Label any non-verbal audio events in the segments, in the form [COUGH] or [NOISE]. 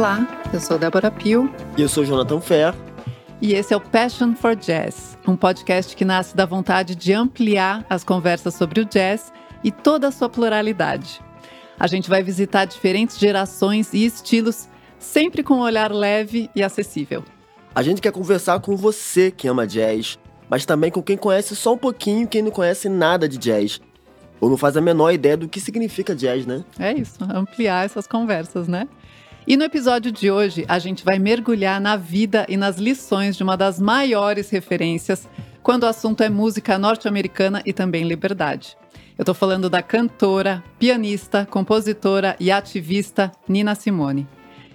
Olá, eu sou Débora Pio. E eu sou Jonathan Fer. E esse é o Passion for Jazz, um podcast que nasce da vontade de ampliar as conversas sobre o jazz e toda a sua pluralidade. A gente vai visitar diferentes gerações e estilos, sempre com um olhar leve e acessível. A gente quer conversar com você que ama jazz, mas também com quem conhece só um pouquinho quem não conhece nada de jazz. Ou não faz a menor ideia do que significa jazz, né? É isso, ampliar essas conversas, né? E no episódio de hoje, a gente vai mergulhar na vida e nas lições de uma das maiores referências quando o assunto é música norte-americana e também liberdade. Eu estou falando da cantora, pianista, compositora e ativista Nina Simone.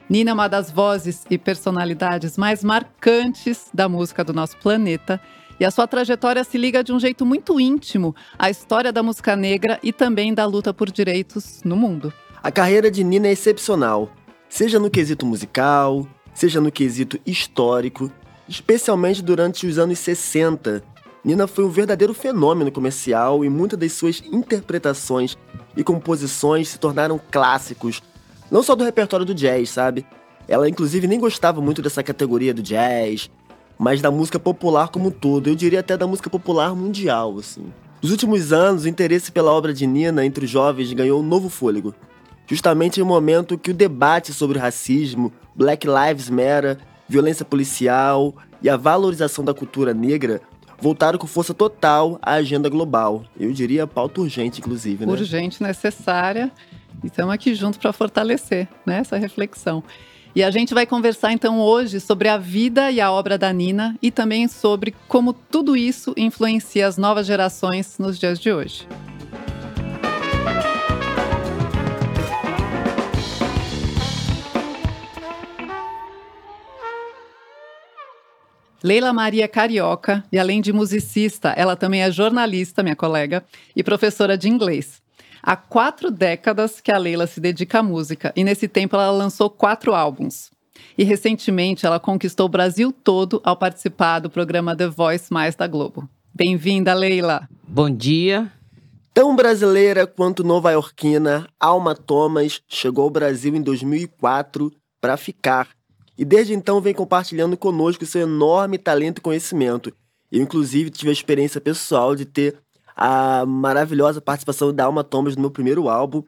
Nina é uma das vozes e personalidades mais marcantes da música do nosso planeta e a sua trajetória se liga de um jeito muito íntimo à história da música negra e também da luta por direitos no mundo. A carreira de Nina é excepcional seja no quesito musical, seja no quesito histórico, especialmente durante os anos 60. Nina foi um verdadeiro fenômeno comercial e muitas das suas interpretações e composições se tornaram clássicos, não só do repertório do jazz, sabe? Ela inclusive nem gostava muito dessa categoria do jazz, mas da música popular como um todo, eu diria até da música popular mundial, assim. Nos últimos anos, o interesse pela obra de Nina entre os jovens ganhou um novo fôlego justamente em um momento que o debate sobre racismo, Black Lives Matter, violência policial e a valorização da cultura negra voltaram com força total à agenda global. Eu diria pauta urgente, inclusive. Né? Urgente, necessária. E estamos aqui juntos para fortalecer né, essa reflexão. E a gente vai conversar então hoje sobre a vida e a obra da Nina e também sobre como tudo isso influencia as novas gerações nos dias de hoje. Leila Maria Carioca, e além de musicista, ela também é jornalista, minha colega, e professora de inglês. Há quatro décadas que a Leila se dedica à música, e nesse tempo ela lançou quatro álbuns. E recentemente ela conquistou o Brasil todo ao participar do programa The Voice Mais da Globo. Bem-vinda, Leila! Bom dia! Tão brasileira quanto nova-iorquina, Alma Thomas chegou ao Brasil em 2004 para ficar e desde então vem compartilhando conosco seu enorme talento e conhecimento. Eu, inclusive, tive a experiência pessoal de ter a maravilhosa participação da Alma Thomas no meu primeiro álbum,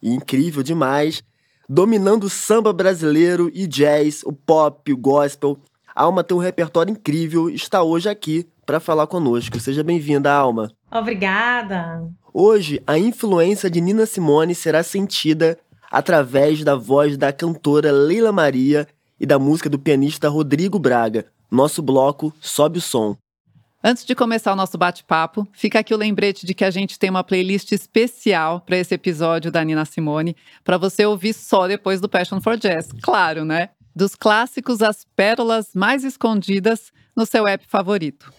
incrível demais, dominando o samba brasileiro e jazz, o pop, o gospel. A Alma tem um repertório incrível e está hoje aqui para falar conosco. Seja bem-vinda, Alma. Obrigada. Hoje, a influência de Nina Simone será sentida através da voz da cantora Leila Maria e da música do pianista Rodrigo Braga. Nosso bloco Sobe o Som. Antes de começar o nosso bate-papo, fica aqui o lembrete de que a gente tem uma playlist especial para esse episódio da Nina Simone, para você ouvir só depois do Passion for Jazz. Claro, né? Dos clássicos às pérolas mais escondidas no seu app favorito.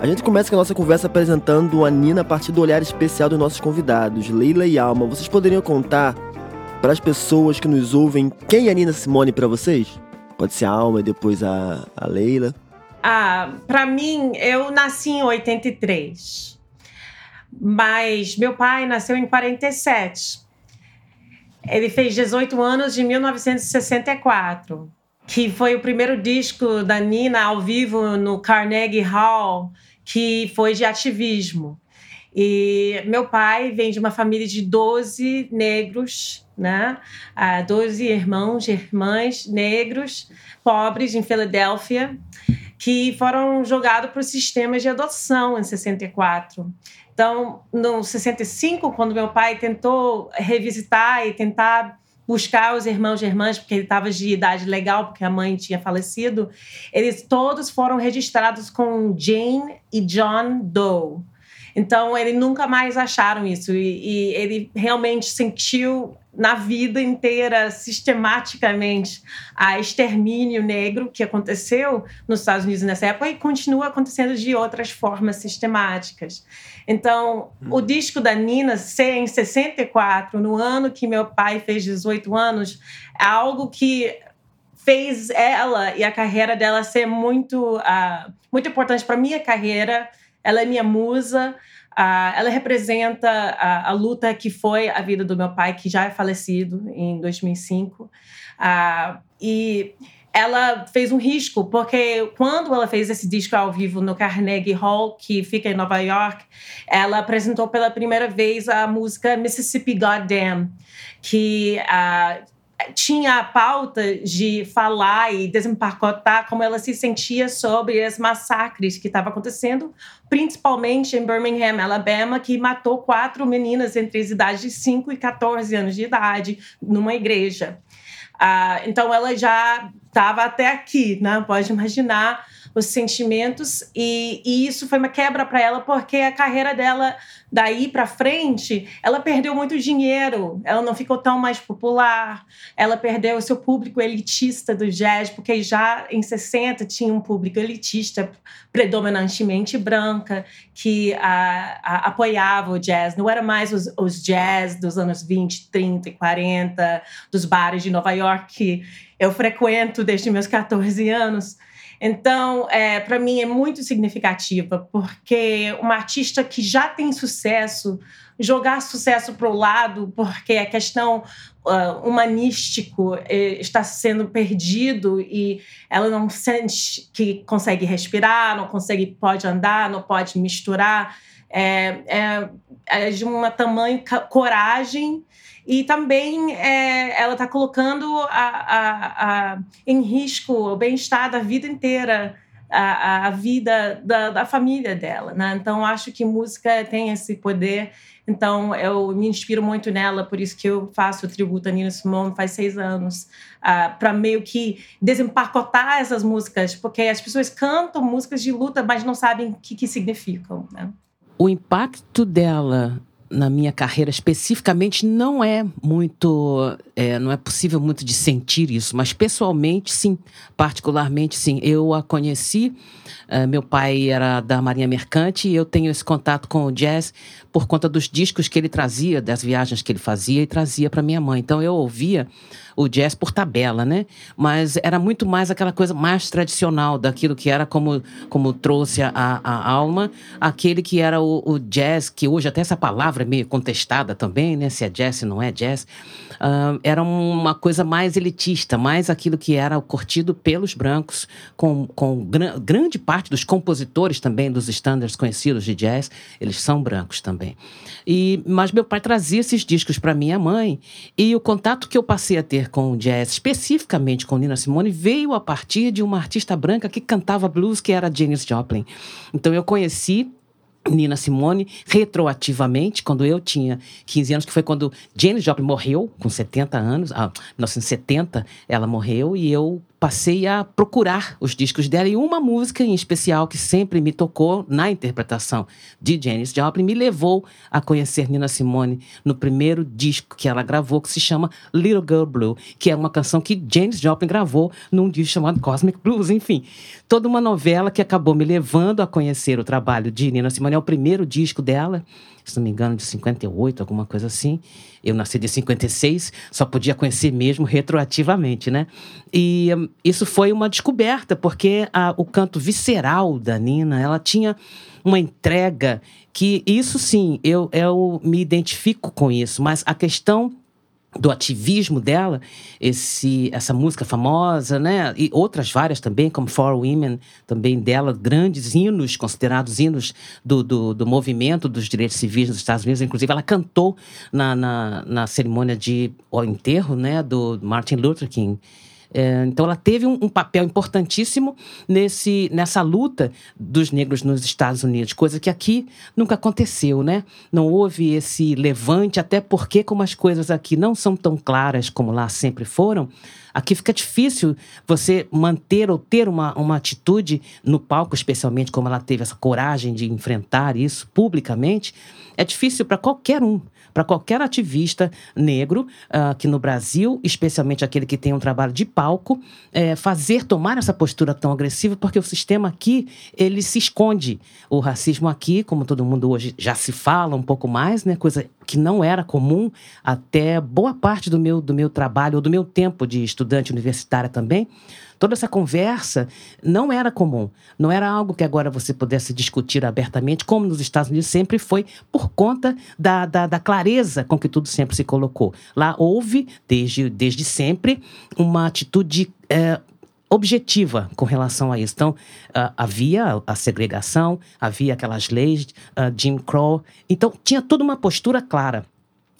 A gente começa com a nossa conversa apresentando a Nina a partir do olhar especial dos nossos convidados, Leila e Alma. Vocês poderiam contar para as pessoas que nos ouvem quem é a Nina Simone para vocês? Pode ser a Alma e depois a, a Leila. Ah, para mim, eu nasci em 83. Mas meu pai nasceu em 47. Ele fez 18 anos de 1964, que foi o primeiro disco da Nina ao vivo no Carnegie Hall que foi de ativismo. E meu pai vem de uma família de 12 negros, né? Ah, 12 irmãos e irmãs negros, pobres em Filadélfia, que foram jogados para o sistema de adoção em 64. Então, no 65, quando meu pai tentou revisitar e tentar buscar os irmãos e irmãs, porque ele estava de idade legal, porque a mãe tinha falecido, eles todos foram registrados com Jane e John Doe. Então, ele nunca mais acharam isso. E, e, ele realmente sentiu na vida inteira, sistematicamente, a extermínio negro que aconteceu nos Estados Unidos nessa época e continua acontecendo de outras formas sistemáticas. Então, hum. o disco da Nina ser em 64, no ano que meu pai fez 18 anos, é algo que fez ela e a carreira dela ser muito, uh, muito importante para minha carreira ela é minha musa. Uh, ela representa a, a, luta que foi a vida do meu pai, que já é falecido em 2005. Uh, e ela fez um risco, porque quando ela fez esse disco ao vivo no Carnegie Hall, que fica em Nova York, ela apresentou pela primeira vez a música Mississippi Goddamn, que uh, tinha a pauta de falar e desempacotar como ela se sentia sobre as massacres que estavam acontecendo, principalmente em Birmingham, Alabama, que matou quatro meninas entre as idades de 5 e 14 anos de idade numa igreja. Uh, então ela já estava até aqui, né? Pode imaginar os sentimentos e, e isso foi uma quebra para ela porque a carreira dela daí para frente ela perdeu muito dinheiro ela não ficou tão mais popular ela perdeu o seu público elitista do jazz porque já em 60 tinha um público elitista predominantemente branca que a, a, apoiava o jazz. Não era mais os, os jazz dos anos 20 30 e 40 dos bares de Nova York que eu frequento desde meus 14 anos então, é, para mim é muito significativa, porque uma artista que já tem sucesso, jogar sucesso para o lado, porque a questão uh, humanístico eh, está sendo perdido e ela não sente que consegue respirar, não consegue, pode andar, não pode misturar. É, é, é de uma tamanho coragem e também é, ela está colocando a, a, a, em risco o bem-estar da vida inteira, a, a vida da, da, família dela. Né? Então, acho que música tem esse poder. Então, eu me inspiro muito nela, por isso que eu faço o tributo a Nina Simone faz seis anos, uh, para meio que desempacotar essas músicas, porque as pessoas cantam músicas de luta, mas não sabem o que, que significam. Né? O impacto dela na minha carreira especificamente não é muito, é, não é possível muito de sentir isso, mas pessoalmente sim, particularmente sim. Eu a conheci, uh, meu pai era da Marinha Mercante e eu tenho esse contato com o jazz por conta dos discos que ele trazia, das viagens que ele fazia e trazia para minha mãe. Então eu ouvia o jazz por tabela, né? Mas era muito mais aquela coisa mais tradicional daquilo que era como, como trouxe a, a alma, aquele que era o, o, jazz, que hoje até essa palavra é meio contestada também, né? Se é jazz, se não é jazz. Uh, era uma coisa mais elitista, mais aquilo que era curtido pelos brancos, com, com gran, grande parte dos compositores também dos standards conhecidos de jazz, eles são brancos também. E, mas meu pai trazia esses discos para minha mãe e o contato que eu passei a ter com o jazz, especificamente com Nina Simone, veio a partir de uma artista branca que cantava blues, que era Janis Joplin. Então eu conheci Nina Simone, retroativamente, quando eu tinha 15 anos, que foi quando Janis Joplin morreu, com 70 anos, ah, 1970 ela morreu, e eu passei a procurar os discos dela e uma música em especial que sempre me tocou na interpretação de Janis Joplin me levou a conhecer Nina Simone no primeiro disco que ela gravou que se chama Little Girl Blue, que é uma canção que Janis Joplin gravou num disco chamado Cosmic Blues, enfim, toda uma novela que acabou me levando a conhecer o trabalho de Nina Simone, é o primeiro disco dela se não me engano, de 58, alguma coisa assim. Eu nasci de 56, só podia conhecer mesmo retroativamente, né? E um, isso foi uma descoberta, porque a, o canto visceral da Nina, ela tinha uma entrega que, isso sim, eu, eu me identifico com isso, mas a questão do ativismo dela, esse, essa música famosa, né? E outras várias também, como For Women, também dela, grandes hinos, considerados hinos do, do, do movimento dos direitos civis nos Estados Unidos. Inclusive, ela cantou na, na, na cerimônia de enterro, né? Do Martin Luther King. É, então, ela teve um, um, papel importantíssimo nesse, nessa luta dos negros nos Estados Unidos, coisa que aqui nunca aconteceu, né? Não houve esse levante, até porque, como as coisas aqui não são tão claras como lá sempre foram, aqui fica difícil você manter ou ter uma, uma atitude no palco, especialmente como ela teve essa coragem de enfrentar isso publicamente. É difícil para qualquer um para qualquer ativista negro uh, aqui no Brasil, especialmente aquele que tem um trabalho de palco, é, fazer, tomar essa postura tão agressiva, porque o sistema aqui, ele se esconde. O racismo aqui, como todo mundo hoje já se fala um pouco mais, né, coisa que não era comum até boa parte do meu, do meu trabalho, ou do meu tempo de estudante universitária também, toda essa conversa não era comum. Não era algo que agora você pudesse discutir abertamente, como nos Estados Unidos sempre foi, por conta da, da, da clareza com que tudo sempre se colocou. Lá houve, desde, desde sempre, uma atitude. É, objetiva com relação a isso. Então, uh, havia a segregação, havia aquelas leis, uh, Jim Crow. Então, tinha toda uma postura clara.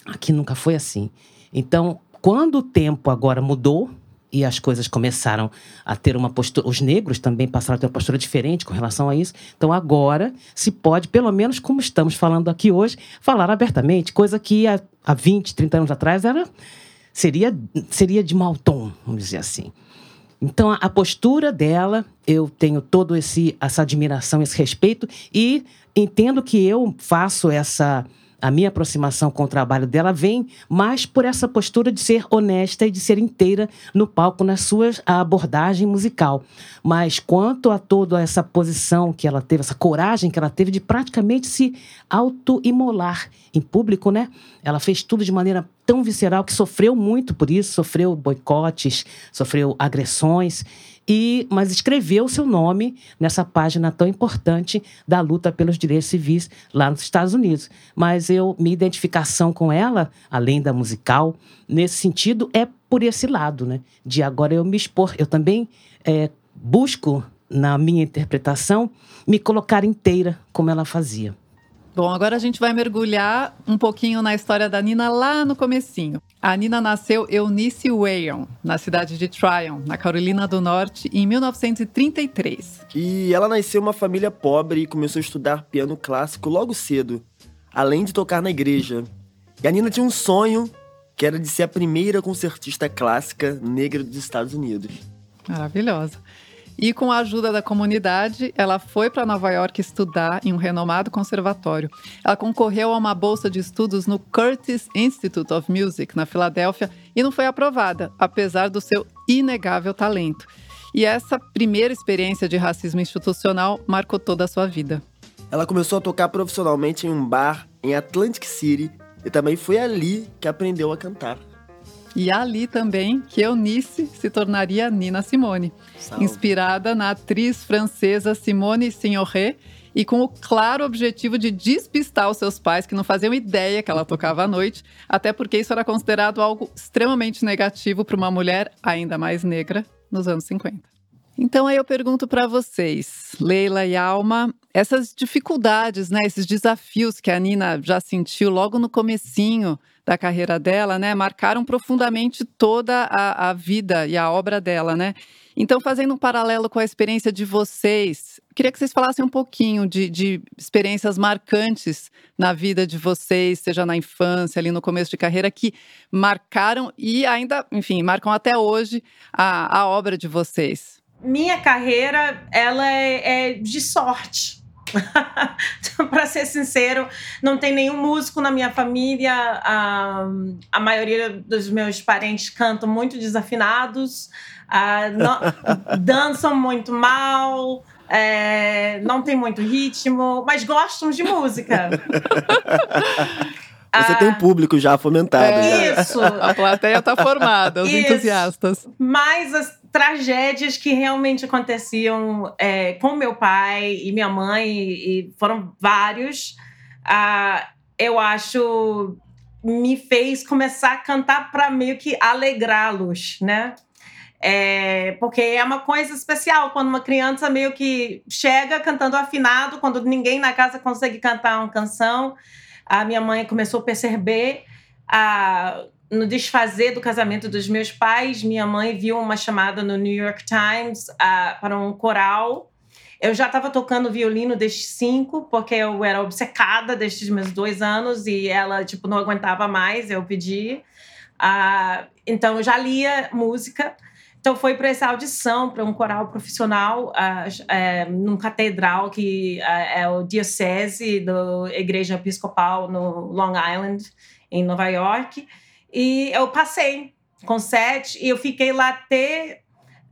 Aqui nunca foi assim. Então, quando o tempo agora mudou e as coisas começaram a ter uma postura, os negros também passaram a ter uma postura diferente com relação a isso. Então, agora se pode, pelo menos como estamos falando aqui hoje, falar abertamente, coisa que há, há 20, 30 anos atrás era seria seria de mau tom, vamos dizer assim. Então, a postura dela, eu tenho todo esse essa admiração, esse respeito e entendo que eu faço essa a minha aproximação com o trabalho dela vem mais por essa postura de ser honesta e de ser inteira no palco na sua abordagem musical. Mas quanto a toda essa posição que ela teve, essa coragem que ela teve de praticamente se auto-imolar em público, né? Ela fez tudo de maneira tão visceral que sofreu muito por isso, sofreu boicotes, sofreu agressões e mas escreveu seu nome nessa página tão importante da luta pelos direitos civis lá nos Estados Unidos. Mas eu minha identificação com ela, além da musical, nesse sentido é por esse lado, né? De agora eu me expor. Eu também é, busco na minha interpretação me colocar inteira como ela fazia. Bom, agora a gente vai mergulhar um pouquinho na história da Nina lá no comecinho. A Nina nasceu Eunice Wayon, na cidade de Tryon, na Carolina do Norte, em 1933. E ela nasceu em uma família pobre e começou a estudar piano clássico logo cedo, além de tocar na igreja. E a Nina tinha um sonho, que era de ser a primeira concertista clássica negra dos Estados Unidos. Maravilhosa. E com a ajuda da comunidade, ela foi para Nova York estudar em um renomado conservatório. Ela concorreu a uma bolsa de estudos no Curtis Institute of Music, na Filadélfia, e não foi aprovada, apesar do seu inegável talento. E essa primeira experiência de racismo institucional marcou toda a sua vida. Ela começou a tocar profissionalmente em um bar em Atlantic City e também foi ali que aprendeu a cantar. E ali também que Eunice se tornaria Nina Simone, Salve. inspirada na atriz francesa Simone Signoret e com o claro objetivo de despistar os seus pais que não faziam ideia que ela tocava à noite, até porque isso era considerado algo extremamente negativo para uma mulher ainda mais negra nos anos 50. Então aí eu pergunto para vocês, Leila e Alma, essas dificuldades, né, esses desafios que a Nina já sentiu logo no comecinho da carreira dela, né, marcaram profundamente toda a, a vida e a obra dela, né? Então, fazendo um paralelo com a experiência de vocês, queria que vocês falassem um pouquinho de, de, experiências marcantes na vida de vocês, seja na infância, ali no começo de carreira, que marcaram e ainda, enfim, marcam até hoje a, a obra de vocês minha carreira ela é, é de sorte. [LAUGHS] para ser sincero, não tem nenhum músico na minha família. A, a maioria dos meus parentes cantam muito desafinados, não, [LAUGHS] dançam muito mal, é, não tem muito ritmo, mas gostam de música. [LAUGHS] Você ah, tem um público já fomentado. É, já. Isso. A plateia está formada, os isso. entusiastas. Mas as tragédias que realmente aconteciam é, com meu pai e minha mãe, e foram vários, ah, eu acho me fez começar a cantar para meio que alegrá-los, né? É, porque é uma coisa especial quando uma criança meio que chega cantando afinado, quando ninguém na casa consegue cantar uma canção a minha mãe começou a perceber a no desfazer do casamento dos meus pais, minha mãe viu uma chamada no New York Times para um coral. Eu já estava tocando violino desde cinco, porque eu era obcecada desde meus dois anos e ela tipo não aguentava mais. Eu pedi, uh, então eu já lia música. Então foi para essa audição para um coral profissional uh, num catedral que uh, é o diocese da Igreja Episcopal no Long Island em Nova York e eu passei com sete e eu fiquei lá até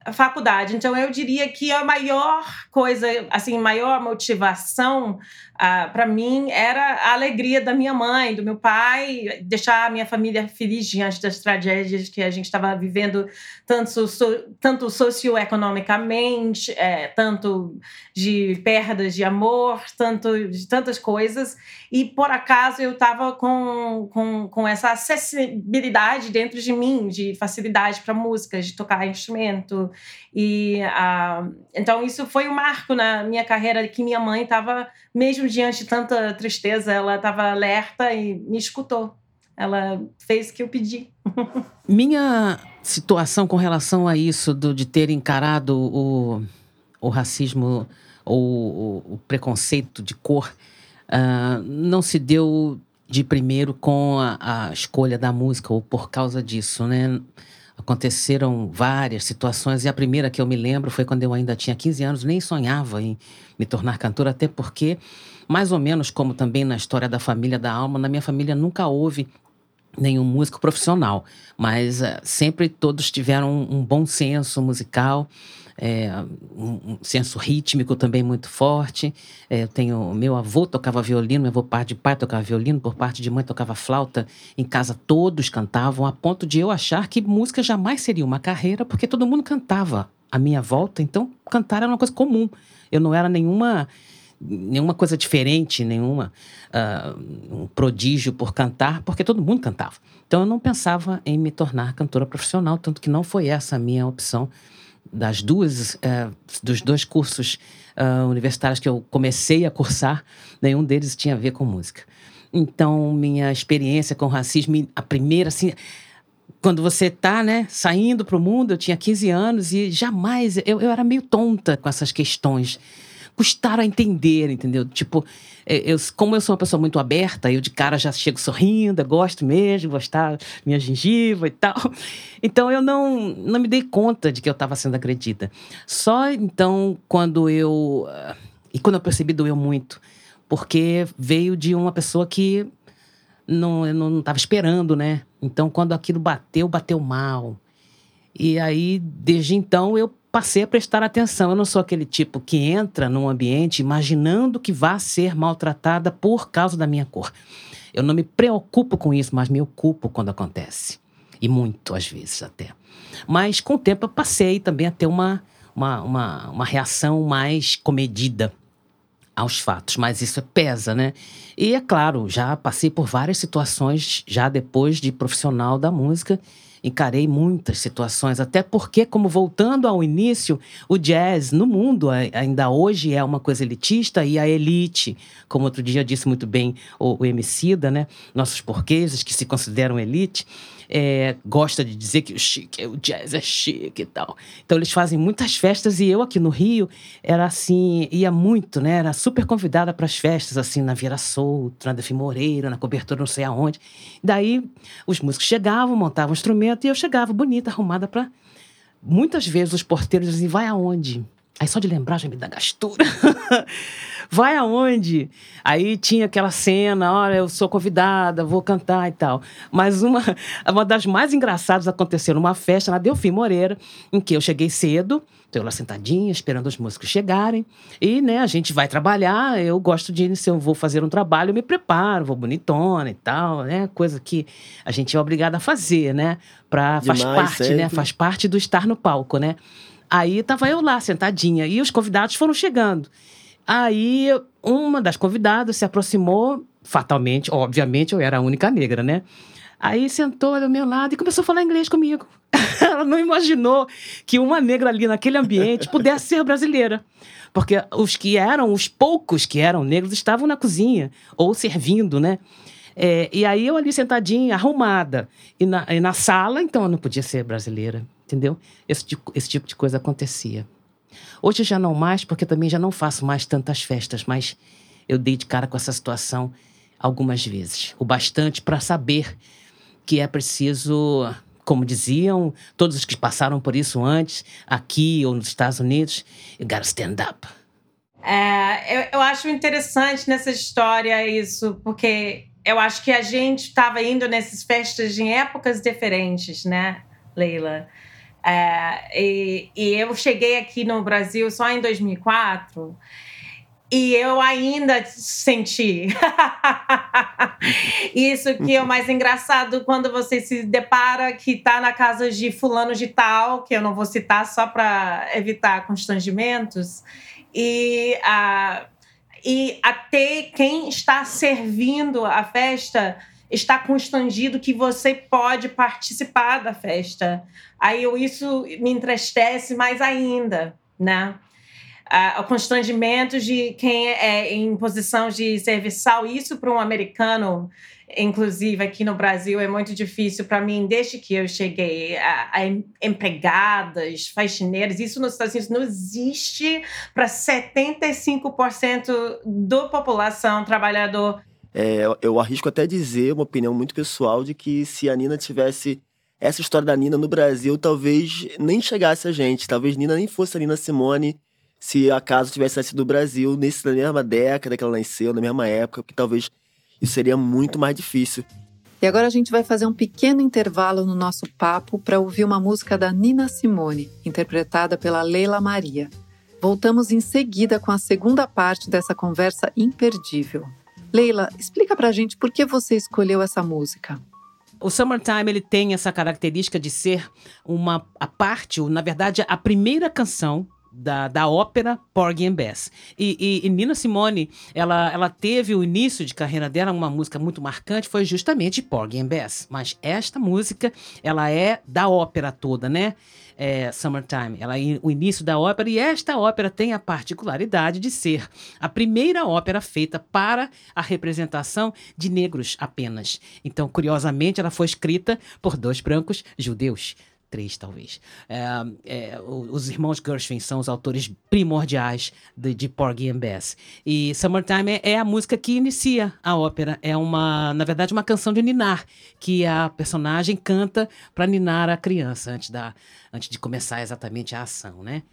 a faculdade. Então eu diria que a maior coisa, assim, maior motivação ah, para mim era a alegria da minha mãe, do meu pai, deixar a minha família feliz diante das tragédias que a gente estava vivendo, tanto, so, tanto socioeconomicamente, é, tanto de perdas de amor, tanto de tantas coisas. E por acaso eu estava com, com, com essa acessibilidade dentro de mim, de facilidade para música, de tocar instrumento. E uh, então isso foi um marco na minha carreira que minha mãe estava mesmo diante de tanta tristeza, ela estava alerta e me escutou. Ela fez o que eu pedi. Minha situação com relação a isso, do, de ter encarado o, o racismo ou o, preconceito de cor, uh, não se deu de primeiro com a, a, escolha da música ou por causa disso, né? Aconteceram várias situações e a primeira que eu me lembro foi quando eu ainda tinha 15 anos, nem sonhava em me tornar cantora, até porque, mais ou menos como também na história da família da alma, na minha família nunca houve nenhum músico profissional, mas uh, sempre todos tiveram um, um bom senso musical é, um, senso rítmico também muito forte. É, eu tenho meu avô tocava violino, meu avô parte de pai tocava violino, por parte de mãe tocava flauta. Em casa todos cantavam, a ponto de eu achar que música jamais seria uma carreira, porque todo mundo cantava à minha volta. Então cantar era uma coisa comum. Eu não era nenhuma nenhuma coisa diferente, nenhuma uh, um prodígio por cantar, porque todo mundo cantava. Então eu não pensava em me tornar cantora profissional, tanto que não foi essa a minha opção das duas, uh, dos dois cursos uh, universitários que eu comecei a cursar, nenhum deles tinha a ver com música. Então, minha experiência com racismo, a primeira, assim, quando você está né, saindo para o mundo, eu tinha 15 anos e jamais, eu, eu era meio tonta com essas questões custaram a entender, entendeu? Tipo, é, eu, como eu sou uma pessoa muito aberta, eu de cara já chego sorrindo, gosto mesmo, gostar minha gengiva e tal. Então eu não, não me dei conta de que eu estava sendo agredida. Só então quando eu. Ah, e quando eu percebi, doeu muito. Porque veio de uma pessoa que não, eu não estava esperando, né? Então quando aquilo bateu, bateu mal. E aí, desde então, eu passei a prestar atenção. Eu não sou aquele tipo que entra num ambiente imaginando que vá ser maltratada por causa da minha cor. Eu não me preocupo com isso, mas me ocupo quando acontece. E muito, às vezes, até. Mas com o tempo eu passei também a ter uma, uma, uma, uma reação mais comedida aos fatos, mas isso pesa, né? E é claro, já passei por várias situações, já depois de profissional da música, encarei muitas situações, até porque, como voltando ao início, o jazz no mundo ainda hoje é uma coisa elitista e a elite, como outro dia disse muito bem o, o Emicida, né? Nossos porqueses que se consideram elite, é, gosta de dizer que o chique, o jazz é chique e tal. Então eles fazem muitas festas e eu aqui no Rio era assim, ia muito, né? Era super convidada para as festas, assim, na Vieira Solto, na Defi Moreira, na cobertura não sei aonde. Daí os músicos chegavam, montavam um instrumento e eu chegava bonita, arrumada para. Muitas vezes os porteiros diziam: vai aonde? Aí só de lembrar já me dá gastura. [LAUGHS] Vai aonde? Aí tinha aquela cena, olha, eu sou convidada, vou cantar e tal. Mas uma, [LAUGHS] uma das mais engraçadas aconteceu numa festa na Delfim Moreira, em que eu cheguei cedo, estou lá sentadinha, esperando os músicos chegarem. E, né, a gente vai trabalhar, eu gosto de, se eu vou fazer um trabalho, eu me preparo, vou bonitona e tal, né? Coisa que a gente é obrigada a fazer, né? Pra, faz parte, sempre. né? Faz parte do estar no palco, né? Aí tava eu lá, sentadinha, e os convidados foram chegando. Aí uma das convidadas se aproximou, fatalmente, obviamente eu era a única negra, né? Aí sentou ao meu lado e começou a falar inglês comigo. [LAUGHS] Ela não imaginou que uma negra ali naquele ambiente pudesse ser brasileira. Porque os que eram, os poucos que eram negros, estavam na cozinha ou servindo, né? É, e aí eu ali sentadinha, arrumada. E na, e na sala, então eu não podia ser brasileira entendeu? Esse, esse tipo de coisa acontecia. Hoje já não mais, porque também já não faço mais tantas festas, mas eu dei de cara com essa situação algumas vezes. O bastante para saber que é preciso, como diziam todos os que passaram por isso antes, aqui ou nos Estados Unidos, you gotta stand up. É, eu, eu acho interessante nessa história isso, porque eu acho que a gente estava indo nessas festas em épocas diferentes, né, Leila? É, e, e, eu cheguei aqui no Brasil só em 2004 E eu ainda senti. [LAUGHS] Isso que é o mais engraçado quando você se depara que está na casa de fulano de tal, que eu não vou citar só para evitar constrangimentos. E, uh, e até quem está servindo a festa está constrangido que você pode participar da festa. Aí eu, isso me entristece mais ainda, né? uh, o constrangimento de quem é em posição de serviçal. Isso para um americano, inclusive aqui no Brasil, é muito difícil para mim, desde que eu cheguei. A, a empregadas, faxineiras, isso nos Estados Unidos não existe para 75% da população trabalhador. É, eu arrisco até dizer, uma opinião muito pessoal, de que se a Nina tivesse essa história da Nina no Brasil, talvez nem chegasse a gente. Talvez Nina nem fosse a Nina Simone se acaso tivesse nascido no Brasil, na mesma década que ela nasceu, na mesma época, porque talvez isso seria muito mais difícil. E agora a gente vai fazer um pequeno intervalo no nosso papo para ouvir uma música da Nina Simone, interpretada pela Leila Maria. Voltamos em seguida com a segunda parte dessa conversa imperdível. Leila, explica pra gente por que você escolheu essa música. O Summertime ele tem essa característica de ser uma a parte, ou na verdade a primeira canção da, da ópera Porgy and Bess. E, e, e, Nina Simone, ela, ela teve o início de carreira dela, uma música muito marcante, foi justamente Porgy and Bess. Mas esta música, ela é da ópera toda, né? É, Summertime. Ela é o início da ópera e esta ópera tem a particularidade de ser a primeira ópera feita para a representação de negros apenas. Então, curiosamente, ela foi escrita por dois brancos judeus três talvez. É, é, os irmãos Gershwin são os autores primordiais de, de Porgy and Bess. E Summertime é, é, a música que inicia a ópera. É uma, na verdade, uma canção de ninar que a personagem canta para ninar a criança antes, da, antes de começar exatamente a ação, né?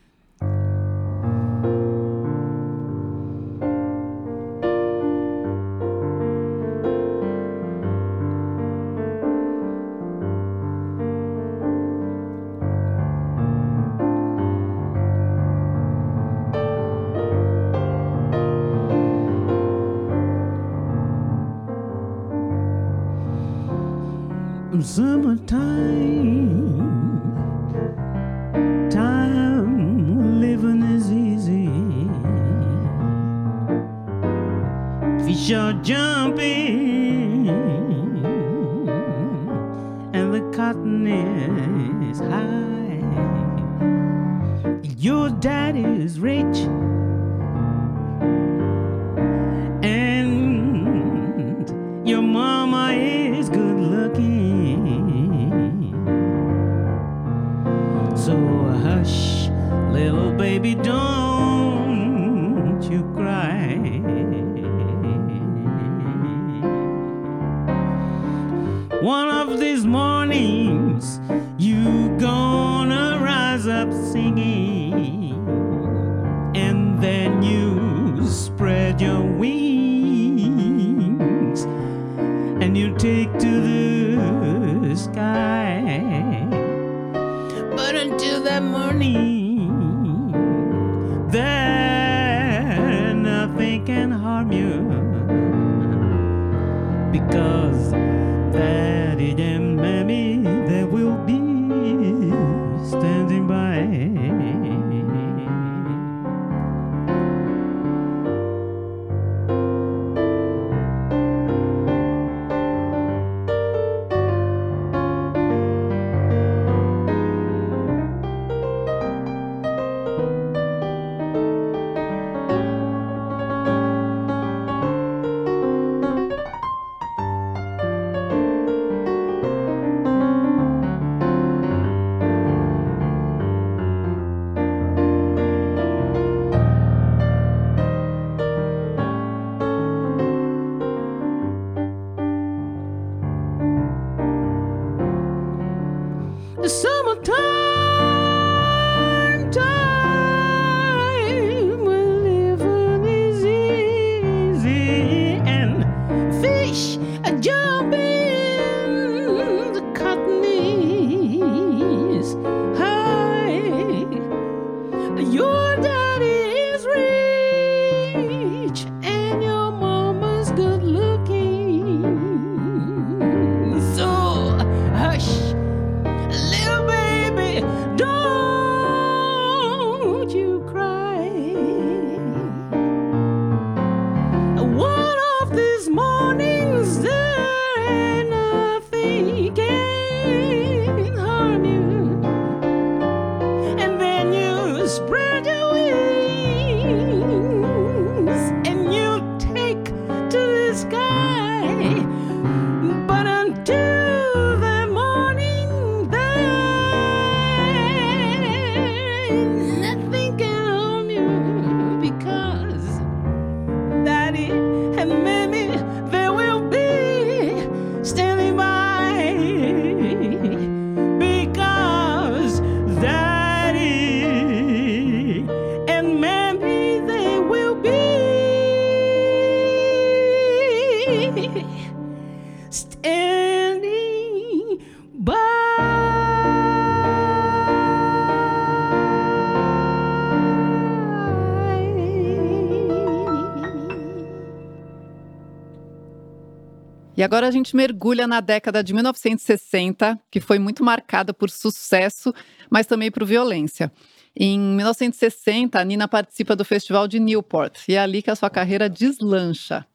E agora a gente mergulha na década de 1960, que foi muito marcada por sucesso, mas também por violência. Em 1960, a Nina participa do Festival de Newport e é ali que a sua carreira deslancha.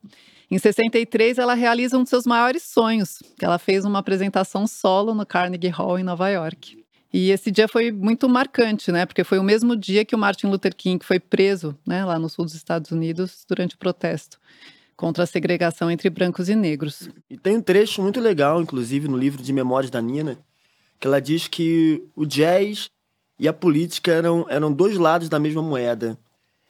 Em 63, ela realiza um dos seus maiores sonhos, ela fez uma apresentação solo no Carnegie Hall em Nova York. E esse dia foi muito marcante, né? Porque foi o mesmo dia que o Martin Luther King foi preso, né, lá no sul dos Estados Unidos, durante o protesto contra a segregação entre brancos e negros. E tem um trecho muito legal, inclusive, no livro de Memórias da Nina, que ela diz que o jazz e a política eram, eram dois lados da mesma moeda.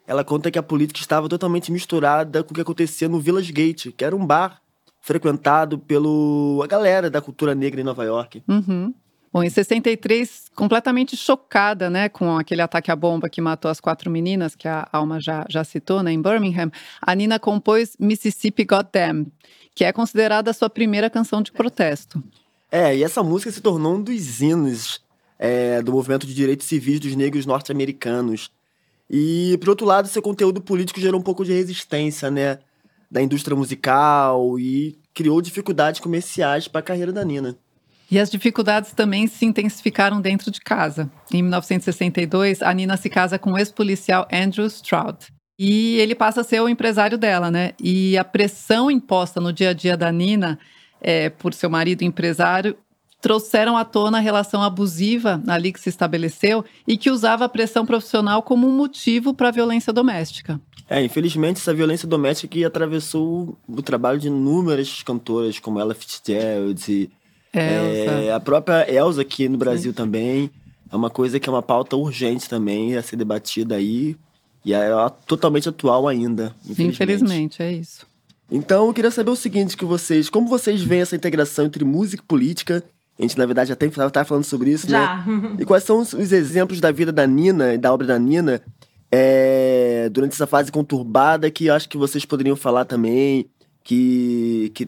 Ela conta que a política estava totalmente misturada com o que acontecia no Village Gate, que era um bar frequentado pela galera da cultura negra em Nova York. Uhum. Bom, em 63, completamente chocada, né, com aquele ataque à bomba que matou as quatro meninas, que a Alma já, já citou, né, em Birmingham, a Nina compôs Mississippi Goddamn, que é considerada a sua primeira canção de protesto. É, e essa música se tornou um dos hinos é, do movimento de direitos civis dos negros norte-americanos. E, por outro lado, seu conteúdo político gerou um pouco de resistência, né, da indústria musical e criou dificuldades comerciais para a carreira da Nina. E as dificuldades também se intensificaram dentro de casa. Em 1962, a Nina se casa com o ex-policial Andrew Stroud. E ele passa a ser o empresário dela, né? E a pressão imposta no dia a dia da Nina é, por seu marido empresário trouxeram à tona a relação abusiva ali que se estabeleceu e que usava a pressão profissional como um motivo para a violência doméstica. É, infelizmente, essa violência doméstica que atravessou o trabalho de inúmeras cantoras, como Ella Fitzgerald e é, a própria Elsa aqui no Brasil Sim. também. É uma coisa que é uma pauta urgente também a ser debatida aí. E é totalmente atual ainda. Infelizmente. infelizmente, é isso. Então, eu queria saber o seguinte que vocês... Como vocês veem essa integração entre música e política? A gente, na verdade, já tem tá falando sobre isso, já. né? E quais são os, os, exemplos da vida da Nina e da obra da Nina é, durante essa fase conturbada que eu acho que vocês poderiam falar também que, que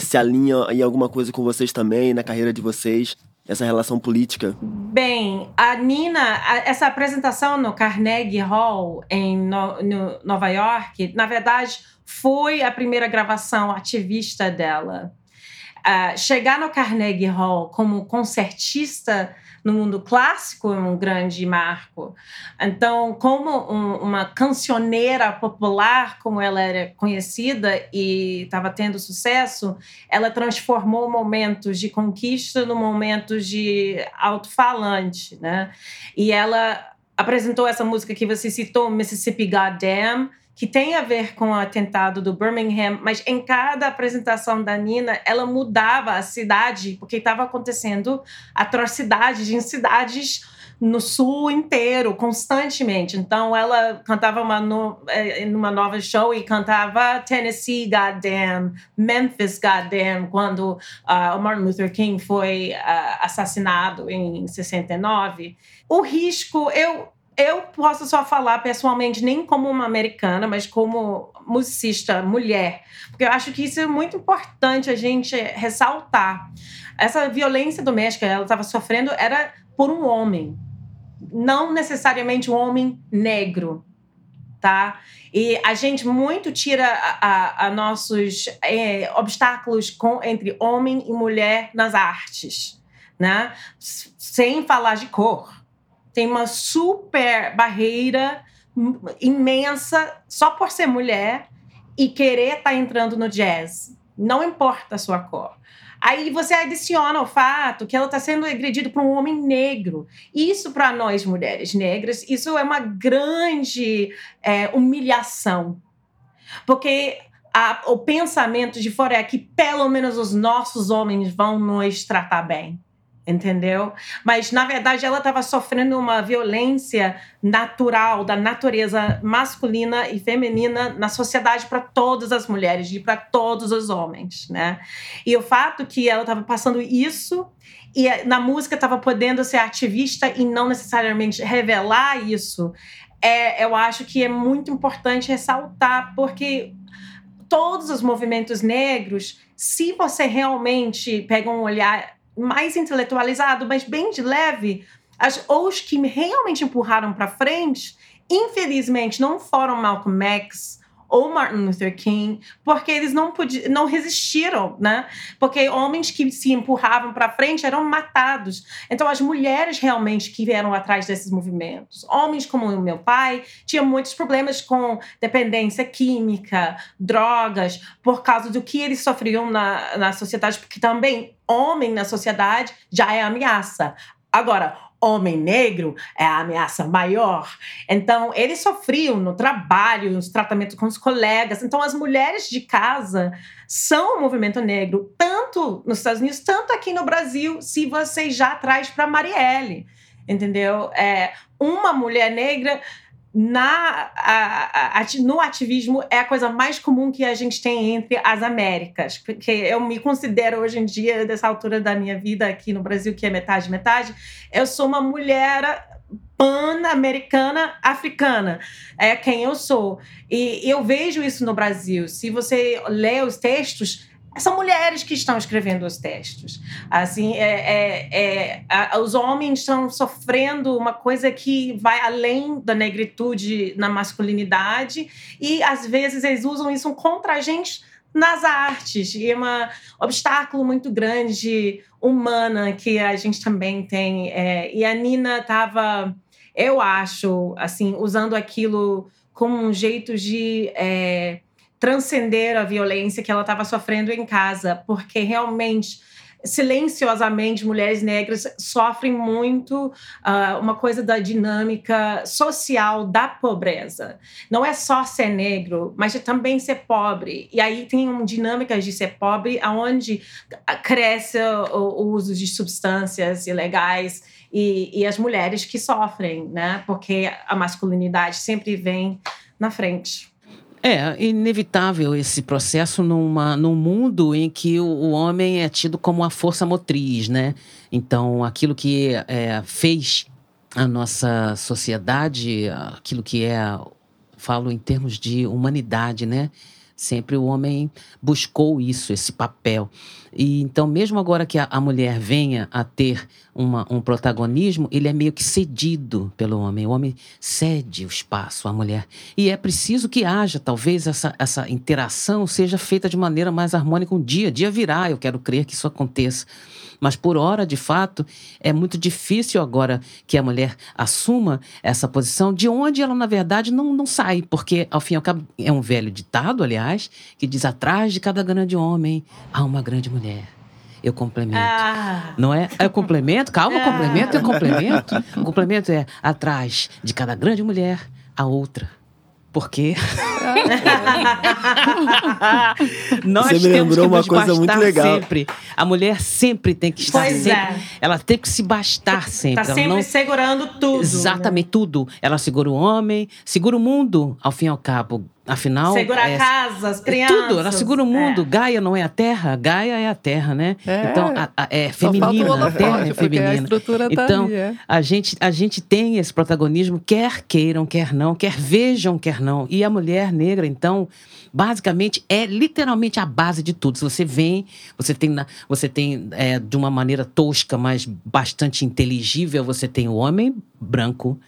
se alinha em alguma coisa com vocês também, na carreira de vocês, essa relação política? Bem, a Nina, essa apresentação no Carnegie Hall, em no, no Nova York, na verdade, foi a primeira gravação ativista dela. Uh, chegar no Carnegie Hall como concertista no mundo clássico é um grande marco. Então, como um, uma cancioneira popular, como ela era conhecida e estava tendo sucesso, ela transformou momentos de conquista no momentos de alto-falante, né? E ela apresentou essa música que você citou, Mississippi Goddamn, que tem a ver com o atentado do Birmingham, mas em cada apresentação da Nina, ela mudava a cidade, porque estava acontecendo atrocidades em cidades no sul inteiro, constantemente. Então, ela cantava uma no, é, numa nova show e cantava Tennessee, Goddamn, Memphis, Goddamn, quando uh, o Martin Luther King foi uh, assassinado em 69. O risco, eu eu posso só falar pessoalmente, nem como uma americana, mas como musicista, mulher, porque eu acho que isso é muito importante a gente ressaltar. Essa violência doméstica ela estava sofrendo era por um homem, não necessariamente um homem negro, tá? E a gente muito tira a, a, a nossos é, obstáculos com, entre homem e mulher nas artes, né? Sem falar de cor tem uma super barreira imensa só por ser mulher e querer estar tá entrando no jazz. Não importa a sua cor. Aí você adiciona o fato que ela está sendo agredida por um homem negro. Isso, para nós mulheres negras, isso é uma grande é, humilhação. Porque a, o pensamento de fora é que pelo menos os nossos homens vão nos tratar bem entendeu? Mas na verdade ela estava sofrendo uma violência natural da natureza masculina e feminina na sociedade para todas as mulheres e para todos os homens, né? E o fato que ela estava passando isso e na música estava podendo ser ativista e não necessariamente revelar isso, é, eu acho que é muito importante ressaltar porque todos os movimentos negros, se você realmente pega um olhar mais intelectualizado, mas bem de leve, as, os que realmente empurraram para frente, infelizmente, não foram Malcolm X ou Martin Luther King, porque eles não podiam, não resistiram, né? Porque homens que se empurravam para frente eram matados. Então as mulheres realmente que vieram atrás desses movimentos. Homens como o meu pai tinham muitos problemas com dependência química, drogas, por causa do que eles sofriam na, na sociedade, porque também homem na sociedade já é ameaça. Agora, homem negro é a ameaça maior. Então, eles sofriam no trabalho, nos tratamentos com os colegas. Então, as mulheres de casa são o movimento negro, tanto nos Estados Unidos, tanto aqui no Brasil, se você já traz para Marielle. Entendeu? É, uma mulher negra na, a, a, no ativismo é a coisa mais comum que a gente tem entre as Américas, porque eu me considero hoje em dia, dessa altura da minha vida aqui no Brasil, que é metade, metade, eu sou uma mulher pan-americana africana. É quem eu sou. E eu vejo isso no Brasil. Se você lê os textos, são mulheres que estão escrevendo os textos. Assim, é, é, é, os homens estão sofrendo uma coisa que vai além da negritude na masculinidade e às vezes eles usam isso contra a gente nas artes e é um obstáculo muito grande humana que a gente também tem. É, e a Nina estava, eu acho, assim, usando aquilo como um jeito de é, transcender a violência que ela estava sofrendo em casa, porque realmente silenciosamente mulheres negras sofrem muito uh, uma coisa da dinâmica social da pobreza. Não é só ser negro, mas é também ser pobre. E aí tem uma dinâmica de ser pobre aonde cresce o, o uso de substâncias ilegais e, e as mulheres que sofrem, né? Porque a masculinidade sempre vem na frente. É inevitável esse processo numa, num mundo em que o, o homem é tido como a força motriz, né? Então, aquilo que é, fez a nossa sociedade, aquilo que é, falo em termos de humanidade, né? Sempre o homem buscou isso, esse papel. E então, mesmo agora que a, a mulher venha a ter uma, um protagonismo, ele é meio que cedido pelo homem. O homem cede o espaço à mulher. E é preciso que haja, talvez, essa, essa interação seja feita de maneira mais harmônica um dia. Dia virá, eu quero crer que isso aconteça. Mas por hora, de fato, é muito difícil agora que a mulher assuma essa posição, de onde ela, na verdade, não, não sai. Porque, ao fim e ao cabo, é um velho ditado, aliás, que diz: atrás de cada grande homem há uma grande mulher. Eu complemento. Ah. Não é? Eu complemento, calma, ah. complemento, eu complemento. O complemento é atrás de cada grande mulher, a outra. Porque [LAUGHS] nós Você me lembrou uma coisa muito legal. sempre. A mulher sempre tem que estar pois sempre. É. Ela tem que se bastar sempre. Está sempre não... segurando tudo. Exatamente, né? tudo. Ela segura o homem, segura o mundo, ao fim e ao cabo. Afinal. Segura é, a casa, as crianças. Tudo, ela segura o mundo. É. Gaia não é a terra, Gaia é a terra, né? É. Então, a, a, é feminina, a terra é feminina. A estrutura tá então, ali, é. a, gente, a gente tem esse protagonismo, quer queiram, quer não, quer vejam, quer não. E a mulher negra, então, basicamente, é literalmente a base de tudo. Se você vem, você tem, você tem é, de uma maneira tosca, mas bastante inteligível, você tem o homem branco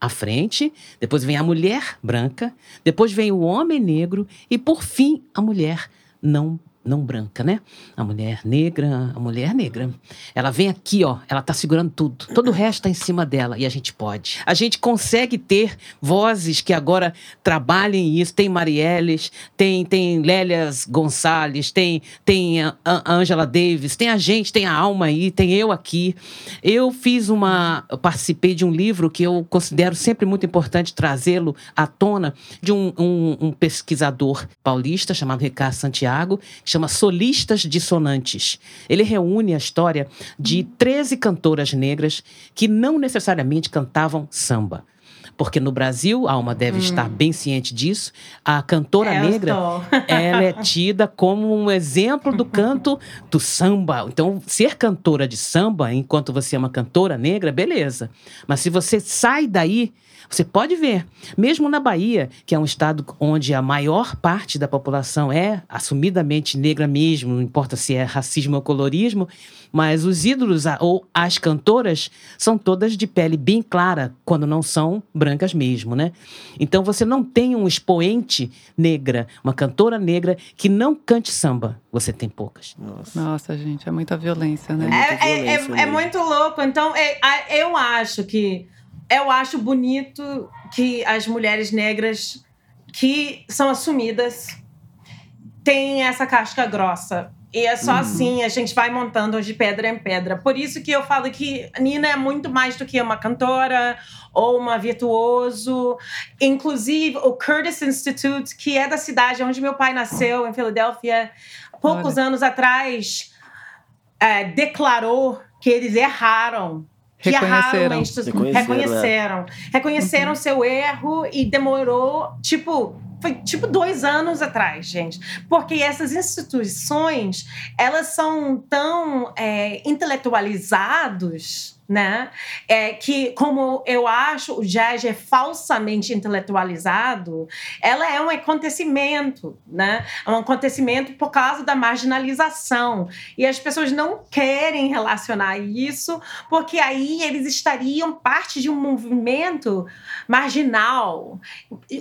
à frente, depois vem a mulher branca, depois vem o homem negro e, por fim, a mulher não não branca, né? A mulher negra, a mulher negra. Ela vem aqui, ó, ela tá segurando tudo. Todo o resto tá em cima dela e a gente pode. A gente consegue ter vozes que agora trabalhem isso. Tem Marielles, tem tem Lélias Gonçalves, tem tem a Angela Davis, tem a gente, tem a Alma aí, tem eu aqui. Eu fiz uma, eu participei de um livro que eu considero sempre muito importante trazê-lo à tona de um, um, um pesquisador paulista chamado Ricardo Santiago, chama Solistas Dissonantes. Ele reúne a história de 13 cantoras negras que não necessariamente cantavam samba porque no Brasil, a Alma deve hum. estar bem ciente disso, a cantora é, negra, [LAUGHS] ela é tida como um exemplo do canto do samba. Então, ser cantora de samba, enquanto você é uma cantora negra, beleza. Mas se você sai daí, você pode ver, mesmo na Bahia, que é um estado onde a maior parte da população é assumidamente negra mesmo, não importa se é racismo ou colorismo, mas os ídolos ou as cantoras são todas de pele bem clara, quando não são brancas mesmo, né? Então você não tem um expoente negra, uma cantora negra que não cante samba. Você tem poucas. Nossa, Nossa gente, é muita violência, né? É, é, é, é muito louco. Então, é, eu acho que eu acho bonito que as mulheres negras que são assumidas têm essa casca grossa e é só uhum. assim, a gente vai montando de pedra em pedra. Por isso que eu falo que Nina é muito mais do que uma cantora ou uma virtuoso. Inclusive, o Curtis Institute, que é da cidade onde meu pai nasceu, em Filadélfia, poucos Olha. anos atrás, é, declarou que eles erraram que reconheceram. reconheceram. Reconheceram, reconheceram uhum. seu erro e demorou, tipo, foi tipo dois anos atrás, gente. Porque essas instituições, elas são tão é, intelectualizados né? É que como eu acho o jazz é falsamente intelectualizado, ela é um acontecimento, né? É um acontecimento por causa da marginalização e as pessoas não querem relacionar isso porque aí eles estariam parte de um movimento marginal,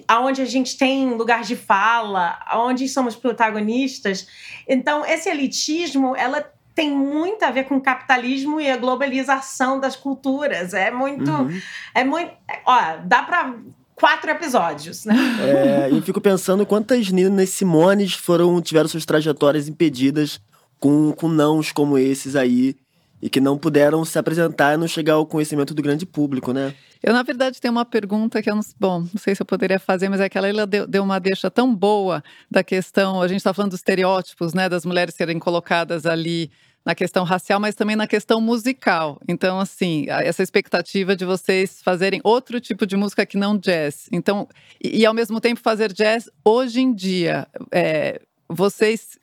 aonde a gente tem lugar de fala, onde somos protagonistas. Então esse elitismo, ela tem muito a ver com o capitalismo e a globalização das culturas. É muito. Uhum. É muito. Ó, dá para quatro episódios, né? É, eu fico pensando quantas Ninas Simones foram, tiveram suas trajetórias impedidas com, com nãos como esses aí e que não puderam se apresentar e não chegar ao conhecimento do grande público, né? Eu, na verdade, tenho uma pergunta que eu não, bom, não sei se eu poderia fazer, mas é que ela deu, deu uma deixa tão boa da questão, a gente está falando dos estereótipos, né, das mulheres serem colocadas ali na questão racial, mas também na questão musical. Então, assim, essa expectativa de vocês fazerem outro tipo de música que não jazz. Então, e, e ao mesmo tempo fazer jazz hoje em dia, é, vocês,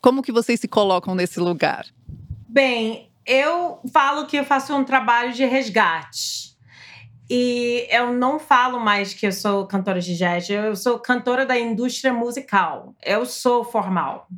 como que vocês se colocam nesse lugar? Bem, eu falo que eu faço um trabalho de resgate. E eu não falo mais que eu sou cantora de jazz, eu sou cantora da indústria musical. Eu sou formal.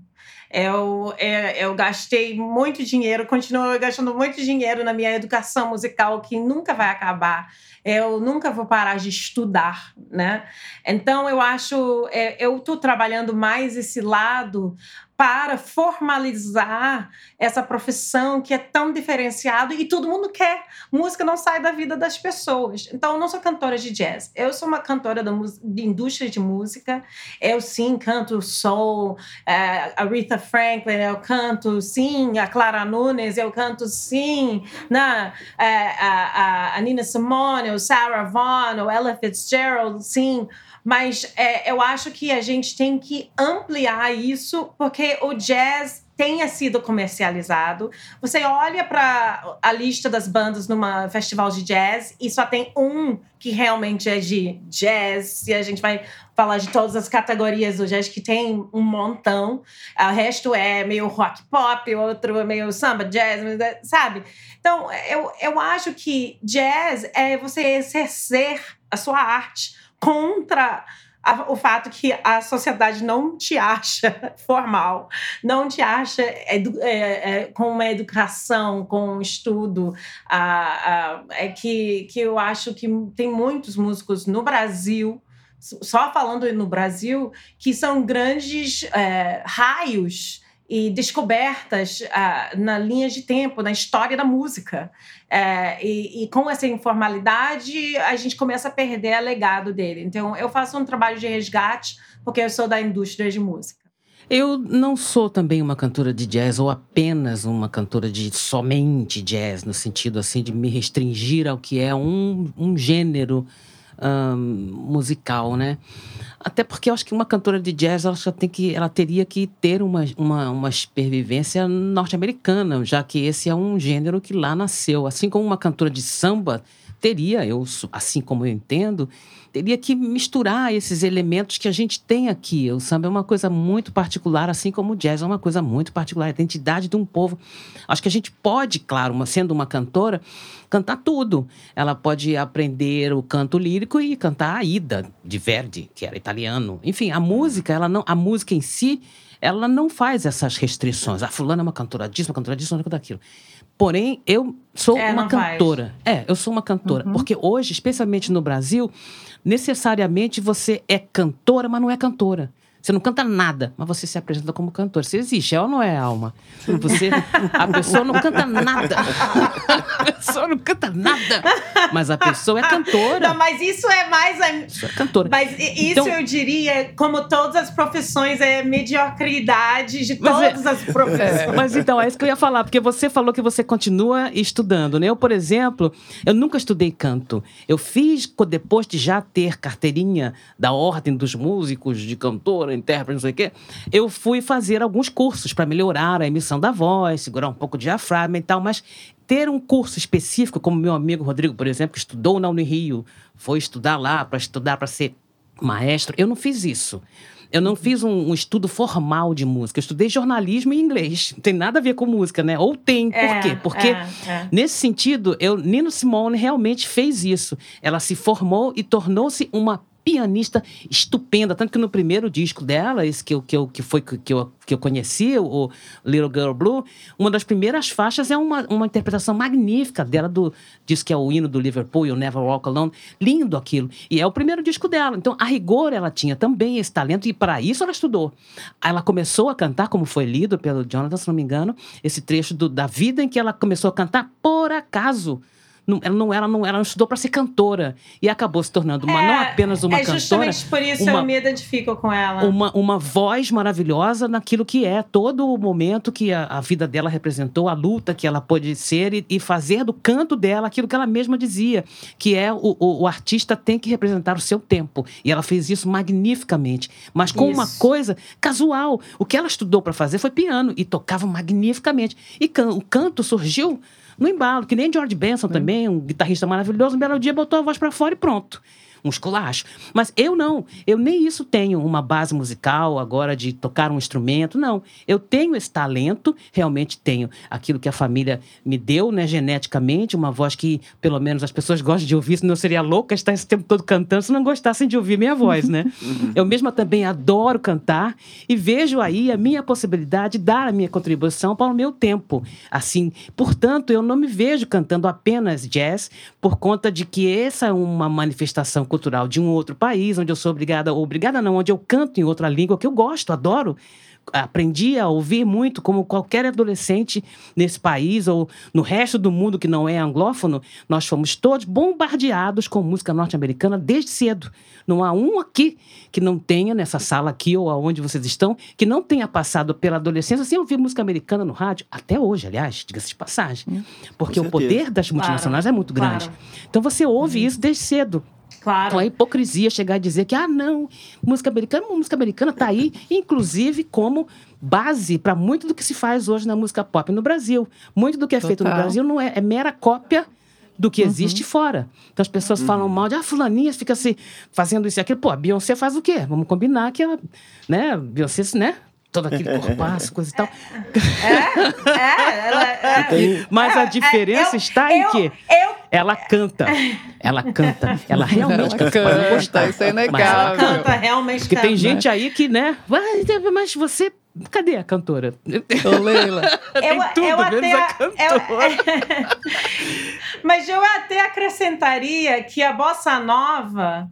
Eu, é, eu gastei muito dinheiro, continuo gastando muito dinheiro na minha educação musical, que nunca vai acabar. Eu nunca vou parar de estudar, né? Então, eu acho, é, eu estou trabalhando mais esse lado para formalizar essa profissão que é tão diferenciado e todo mundo quer. Música não sai da vida das pessoas. Então, eu não sou cantora de jazz. Eu sou uma cantora da de indústria de música. Eu sim canto soul, uh, Aretha Franklin, eu canto sim a Clara Nunes, eu canto sim na uh, a, a Nina Simone, o Sarah Vaughan, o Ella Fitzgerald, sim. Mas é, eu acho que a gente tem que ampliar isso, porque o jazz tenha sido comercializado. Você olha para a lista das bandas numa festival de jazz e só tem um que realmente é de jazz. E a gente vai falar de todas as categorias do jazz, que tem um montão. O resto é meio rock pop, outro é meio samba, jazz, sabe? Então, eu, eu acho que jazz é você exercer a sua arte contra a, o fato que a sociedade não te acha [LAUGHS] formal, não te acha edu, é, é, com uma educação, com um estudo. A, é que, que eu acho que tem muitos músicos no Brasil só falando no Brasil, que são grandes é, raios e descobertas uh, na linha de tempo, na história da música. É, e, e, com essa informalidade, a gente começa a perder o legado dele. Então, eu faço um trabalho de resgate, porque eu sou da indústria de música. Eu não sou também uma cantora de jazz ou apenas uma cantora de somente jazz, no sentido assim de me restringir ao que é um, um gênero um, musical, né? Até porque eu acho que uma cantora de jazz ela tem que, ela teria que ter uma, uma, uma supervivência norte-americana, já que esse é um gênero que lá nasceu. Assim como uma cantora de samba teria, eu assim como eu entendo, teria que misturar esses elementos que a gente tem aqui. O samba é uma coisa muito particular, assim como o jazz é uma coisa muito particular, a identidade de um povo. Acho que a gente pode, claro, uma, sendo uma cantora, cantar tudo. Ela pode aprender o canto lírico e cantar a Ida, de Verdi, que era italiano. Enfim, a música, ela não, a música em si, ela não faz essas restrições. A fulana é uma cantora disso, uma cantora disso, uma cantora daquilo. Porém, eu sou É, uma faz. cantora. É, eu sou uma cantora. Uhum. Porque hoje, especialmente no Brasil, necessariamente você é cantora, mas não é cantora. Você não canta nada, mas você se apresenta como cantor. Você existe, é ou não é, Alma? Você, a pessoa não canta nada. A pessoa não canta nada. Mas a pessoa é cantora. Não, mas isso é mais. A... Isso é cantora. Mas isso Então- eu diria, como todas as profissões, é mediocridade de é- todas as profissões. [LAUGHS] Mas então, é isso que eu ia falar, porque você falou que você continua estudando, né? Eu, por exemplo, eu nunca estudei canto. Eu fiz, depois de já ter carteirinha da Ordem dos Músicos, de cantora, intérprete, não sei o quê, eu fui fazer alguns cursos para melhorar a emissão da voz, segurar um pouco de diafragma e tal, mas ter um curso específico, como meu amigo Rodrigo, por exemplo, que estudou na Unirio, foi estudar lá para estudar para ser maestro, eu não fiz isso. Eu não fiz um, um estudo formal de música. Eu estudei jornalismo e inglês. Não tem nada a ver com música, né? Ou tem. Por É, quê? Porque, é, é. nesse sentido, eu, Nina Simone realmente fez isso. Ela se formou e tornou-se uma pianista estupenda. Tanto que no primeiro disco dela, esse que, eu, que, que foi que eu, que eu conheci, o Little Girl Blue, uma das primeiras faixas é uma, uma interpretação magnífica dela do disco que é o hino do Liverpool, You Never Walk Alone. Lindo aquilo. E é o primeiro disco dela. Então, a rigor, ela tinha também esse talento e para isso ela estudou. Ela começou a cantar, como foi lido pelo Jonathan, se não me engano, esse trecho do- da vida em que ela começou a cantar por acaso. Não, ela, não, ela, não, ela não estudou para ser cantora. E acabou se tornando uma, não apenas uma é cantora, justamente por isso uma- eu me identifico com ela. uma, uma voz maravilhosa naquilo que é todo o momento que a, a vida dela representou, a luta que ela pôde ser e, e fazer do canto dela aquilo que ela mesma dizia, que é o, o, o artista tem que representar o seu tempo. E ela fez isso magnificamente, mas com uma Isso. coisa casual. O que ela estudou para fazer foi piano e tocava magnificamente. E can- o canto surgiu no embalo, que nem George Benson também, um guitarrista maravilhoso, um belo dia botou a voz para fora e pronto um esculacho. Mas eu não, eu nem isso tenho uma base musical agora de tocar um instrumento, não. Eu tenho esse talento, realmente tenho aquilo que a família me deu, né, geneticamente, uma voz que pelo menos as pessoas gostam de ouvir, senão eu seria louca estar esse tempo todo cantando se não gostassem de ouvir minha voz, né? eu mesma também adoro cantar e vejo aí a minha possibilidade de dar a minha contribuição para o meu tempo. Assim, portanto, eu não me vejo cantando apenas jazz por conta de que essa é uma manifestação cultural de um outro país, onde eu sou obrigada, ou obrigada não, onde eu canto em outra língua que eu gosto, adoro. Aprendi a ouvir muito, como qualquer adolescente nesse país ou no resto do mundo que não é anglófono, nós fomos todos bombardeados com música norte-americana desde cedo. Não há um aqui que não tenha, nessa sala aqui ou aonde vocês estão, que não tenha passado pela adolescência sem ouvir música americana no rádio, até hoje, aliás, diga-se de passagem. Porque Com o poder das multinacionais é muito claro. grande. Então você ouve isso desde cedo. Claro. Então é hipocrisia chegar e dizer que, ah, não, música americana, música americana está aí, inclusive como base para muito do que se faz hoje na música pop no Brasil. Muito do que é feito no Total. Brasil não é, é mera cópia do que existe fora. Então as pessoas falam mal de, ah, fulaninha fica se fazendo isso e aquilo. Pô, a Beyoncé faz o quê? Vamos combinar que ela, né, Beyoncé, né? Todo aquele corpaço, coisa e tal. É, ela, é, Mas a diferença eu- está em eu- que eu ela canta. Ela canta. Ela realmente Ela canta. Pode gostar. isso é inegável. ela canta, realmente Porque canta. tem gente aí que, né? "Vai, Mas você. Cadê a cantora? Ô, Leila. tem tudo, menos a cantora. eu- [LAUGHS] Mas eu até acrescentaria que a bossa nova,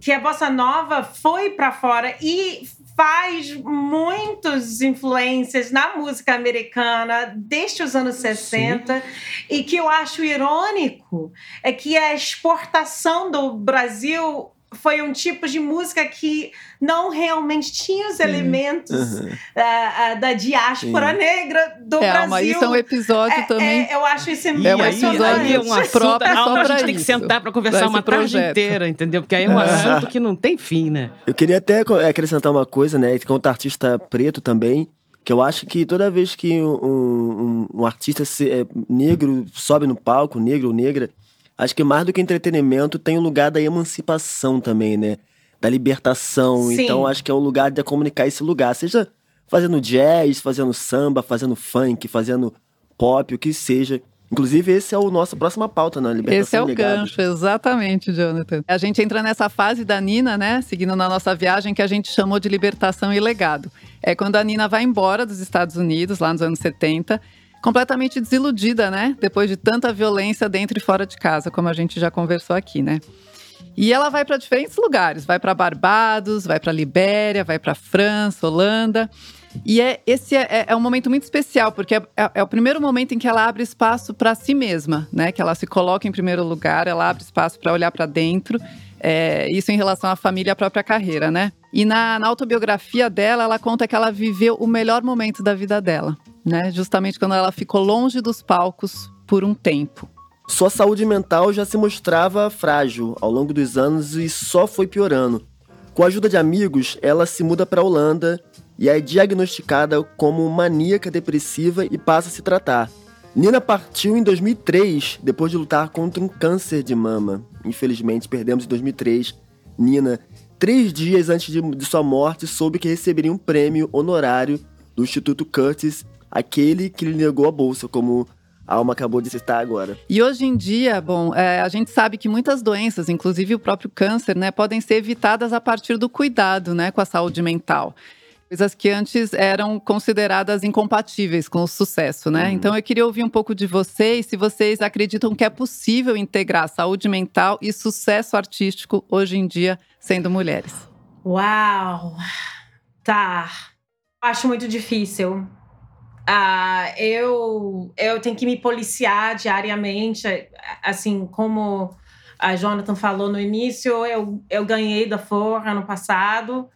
que a bossa nova foi para fora e faz muitas influências na música americana desde os anos 60 e que eu acho irônico é que a exportação do Brasil foi um tipo de música que não realmente tinha os elementos Uhum. ah, ah, da diáspora Sim. negra do É, Brasil. mas isso é um episódio É, também. é, eu acho isso É um episódio aí é um próprio Alma, só a pra gente tem que isso, sentar para conversar pra uma tarde projeto. inteira, entendeu? Porque aí é um assunto que não tem fim, né? Eu queria até co- acrescentar uma coisa, né? Quanto artista preto também, que eu acho que toda vez que um, um- um artista se- é, negro sobe no palco, negro ou negra, acho que mais do que entretenimento tem o lugar da emancipação também, né? Da libertação. Sim. Então acho que é o lugar de comunicar esse lugar. Seja fazendo jazz, fazendo samba, fazendo funk, fazendo pop, o que seja. Inclusive, esse é o nosso próxima pauta, né? Libertação Esse é o gancho, exatamente, Jonathan. A gente entra nessa fase da Nina, né? Seguindo na nossa viagem, que a gente chamou de libertação e legado. É quando a Nina vai embora dos Estados Unidos, lá nos anos 70, completamente desiludida, né? Depois de tanta violência dentro e fora de casa, como a gente já conversou aqui, né? E ela vai para diferentes lugares, vai para Barbados, vai para Libéria, vai para França, Holanda. E é, esse é, é, um momento muito especial, porque é, é, é o primeiro momento em que ela abre espaço para si mesma, né? Que ela se coloca em primeiro lugar, ela abre espaço para olhar para dentro. É, isso em relação à família e à própria carreira, né? E na, na, autobiografia dela, ela conta que ela viveu o melhor momento da vida dela, né? Justamente quando ela ficou longe dos palcos por um tempo. Sua saúde mental já se mostrava frágil ao longo dos anos e só foi piorando. Com a ajuda de amigos, ela se muda para a Holanda e é diagnosticada como maníaca depressiva e passa a se tratar. Nina partiu em 2003 depois de lutar contra um câncer de mama. Infelizmente, perdemos em 2003. Nina, três dias antes de, de sua morte, soube que receberia um prêmio honorário do Instituto Curtis, aquele que lhe negou a bolsa, como a Alma acabou de citar agora. E hoje em dia, bom, é, a gente sabe que muitas doenças, inclusive o próprio câncer, né, podem ser evitadas a partir do cuidado, né, com a saúde mental. Coisas que antes eram consideradas incompatíveis com o sucesso, né? Uhum. Então eu queria ouvir um pouco de vocês, se vocês acreditam que é possível integrar saúde mental e sucesso artístico hoje em dia, sendo mulheres. Uau! Tá. Acho muito difícil. Uh, eu, eu tenho que me policiar diariamente, assim como a Jonathan falou no início, eu, eu ganhei da Forra ano passado.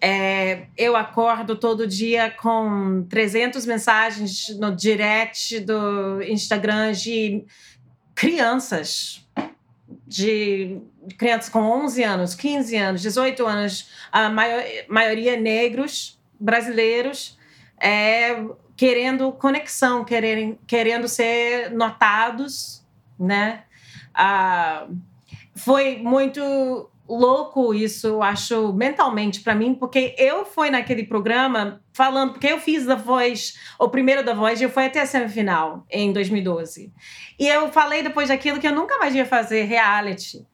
É, eu acordo todo dia com 300 mensagens no direct do Instagram de crianças, de crianças com 11 anos, 15 anos, 18 anos, a maior, maioria negros, brasileiros, é, querendo conexão, querendo, querendo ser notados, né? Ah, foi muito louco isso, acho, mentalmente para mim, porque eu fui naquele programa falando, porque eu fiz da Voz, o primeiro da Voz, e eu fui até a semifinal em 2012. E eu falei depois daquilo que eu nunca mais ia fazer reality.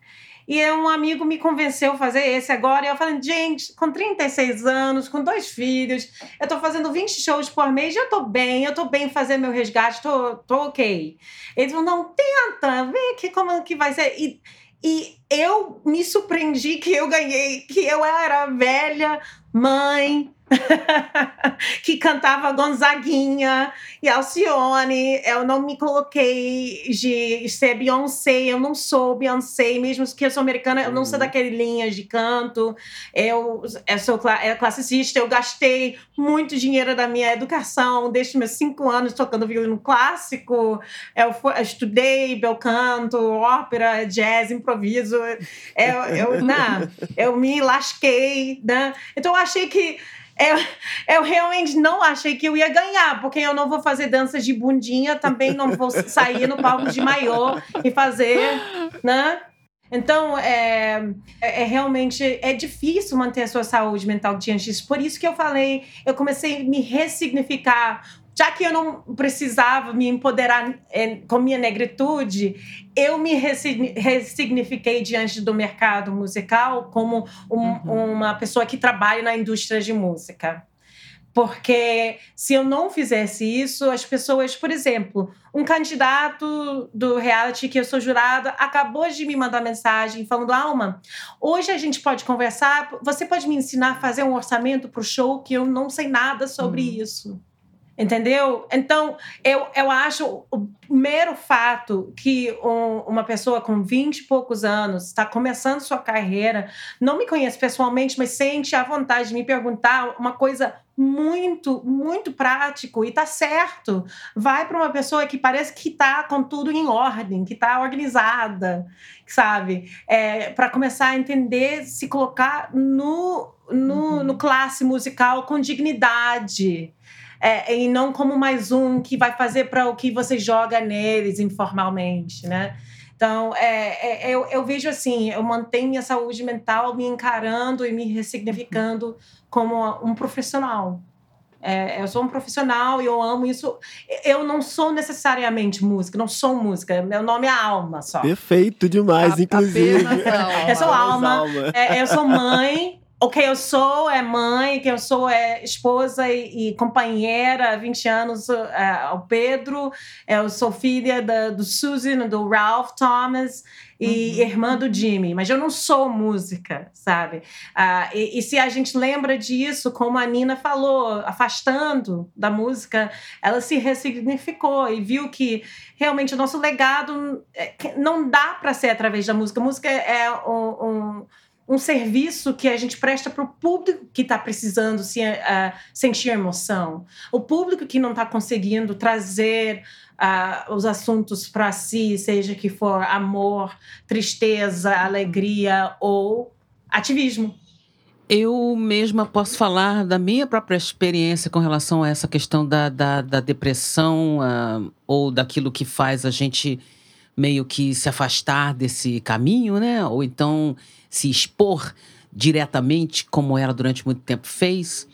E um amigo me convenceu a fazer esse agora. E eu falei, gente, com 36 anos, com dois filhos, eu tô fazendo 20 shows por mês, eu tô bem, eu tô bem fazendo meu resgate, tô, tô ok. Eles falou, não, tenta, vê aqui como que vai ser. E, e eu me surpreendi que eu ganhei, que eu era velha, mãe, [LAUGHS] que cantava Gonzaguinha e Alcione. Eu não me coloquei de ser Beyoncé, eu não sou Beyoncé, mesmo que eu sou americana, eu não sou uhum. daquele linhas de canto. Eu, eu sou é classicista, eu gastei muito dinheiro da minha educação, desde meus cinco anos tocando violino clássico. Eu, eu estudei bel canto, ópera, jazz, improviso. Eu, eu, [LAUGHS] não, eu me lasquei. Né? Então eu achei que eu, eu realmente não achei que eu ia ganhar, porque eu não vou fazer danças de bundinha, também não vou sair no palco de maior e fazer, né? Então, é, é, é, realmente é difícil manter a sua saúde mental diante disso. Por isso que eu falei, eu comecei a me ressignificar já que eu não precisava me empoderar é, com minha negritude, eu me ressignifiquei diante do mercado musical como um, uhum. uma pessoa que trabalha na indústria de música. Porque se eu não fizesse isso, as pessoas, por exemplo, um candidato do reality que eu sou jurada acabou de me mandar mensagem falando: Alma, hoje a gente pode conversar, você pode me ensinar a fazer um orçamento para o show que eu não sei nada sobre uhum. isso. Entendeu? Então, eu, eu acho o mero fato que um, uma pessoa com 20 e poucos anos está começando sua carreira, não me conhece pessoalmente, mas sente a vontade de me perguntar uma coisa muito, muito prático e tá certo. Vai para uma pessoa que parece que tá com tudo em ordem, que tá organizada, sabe? É, para começar a entender, se colocar no, no, uhum. no classe musical com dignidade é, e não como mais um que vai fazer para o que você joga neles informalmente, né? Então, é, é, eu, eu vejo assim, eu mantenho minha saúde mental me encarando e me ressignificando como um profissional. É, eu sou um profissional e eu amo isso. Eu não sou necessariamente música, não sou música. Meu nome é Alma só. Perfeito demais, A- inclusive. alma. [LAUGHS] Eu sou alma. Alma. É, eu sou mãe. O que eu sou é mãe, que eu sou é esposa e, e companheira há 20 anos é, ao Pedro. Eu sou filha da, do Susan, do Ralph Thomas e irmã do Jimmy. Mas eu não sou música, sabe? Ah, e, e se a gente lembra disso, como a Nina falou, afastando da música, ela se ressignificou e viu que realmente o nosso legado é, que não dá para ser através da música. A música é um, um um serviço que a gente presta para o público que está precisando se, uh, sentir emoção. O público que não está conseguindo trazer uh, os assuntos para si, seja que for amor, tristeza, alegria ou ativismo. Eu mesma posso falar da minha própria experiência com relação a essa questão da, da, da depressão uh, ou daquilo que faz a gente meio que se afastar desse caminho, né? Ou então se expor diretamente, como ela durante muito tempo fez.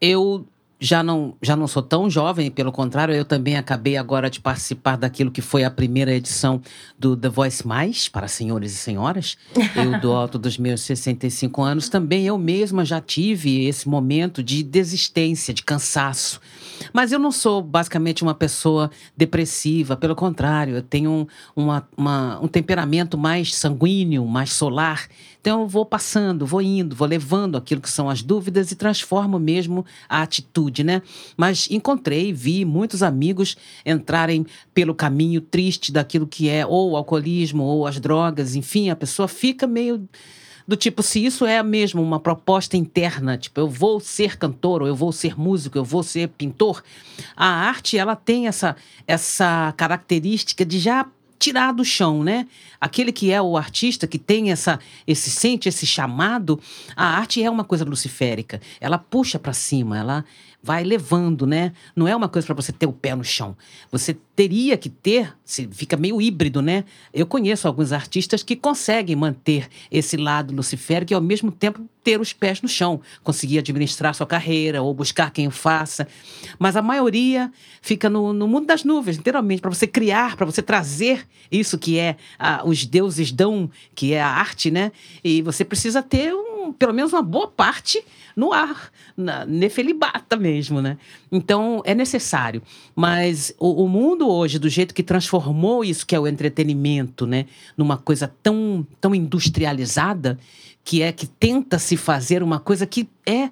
Eu já não, já não sou tão jovem, pelo contrário, eu também acabei agora de participar daquilo que foi a primeira edição do The Voice Mais, para senhores e senhoras. Eu, [LAUGHS] do alto dos meus 65 anos, também eu mesma já tive esse momento de desistência, de cansaço. Mas eu não sou basicamente uma pessoa depressiva, pelo contrário, eu tenho um, uma, uma, um temperamento mais sanguíneo, mais solar. Então eu vou passando, vou indo, vou levando aquilo que são as dúvidas e transformo mesmo a atitude, né? Mas encontrei, vi muitos amigos entrarem pelo caminho triste daquilo que é ou o alcoolismo ou as drogas, enfim, a pessoa fica meio do tipo, se isso é mesmo uma proposta interna, tipo, eu vou ser cantor, ou eu vou ser músico, eu vou ser pintor, a arte, ela tem essa, essa característica de já tirar do chão, né? Aquele que é o artista, que tem essa, esse sente esse chamado, a arte é uma coisa luciférica. Ela puxa para cima, ela vai levando, né? Não é uma coisa para você ter o pé no chão. Você teria que ter, fica meio híbrido, né? Eu conheço alguns artistas que conseguem manter esse lado luciférico e ao mesmo tempo ter os pés no chão, conseguir administrar sua carreira ou buscar quem o faça. Mas a maioria fica no, no mundo das nuvens, literalmente, para você criar, para você trazer isso que é ah, os deuses dão, que é a arte, né? E você precisa ter um, pelo menos uma boa parte no ar, na nefelibata mesmo, né? Então é necessário. Mas o, o, mundo hoje, do jeito que transformou isso que é o entretenimento, né, numa coisa tão, tão industrializada, que é que tenta se fazer uma coisa que é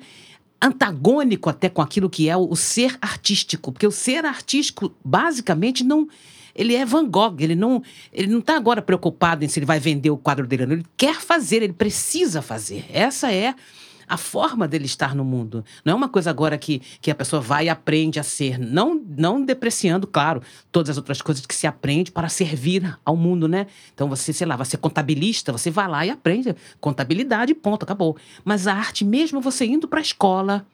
antagônico até com aquilo que é o, o ser artístico, porque o ser artístico basicamente não ele é Van Gogh, ele não ele não está agora preocupado em se ele vai vender o quadro dele, ele quer fazer, ele precisa fazer. Essa é a forma dele estar no mundo. Não é uma coisa agora que, que a pessoa vai e aprende a ser. Não, não depreciando, claro, todas as outras coisas que se aprende para servir ao mundo, né? Então você, sei lá, vai ser contabilista, você vai lá e aprende contabilidade, ponto, acabou. Mas a arte, mesmo você indo para a escola,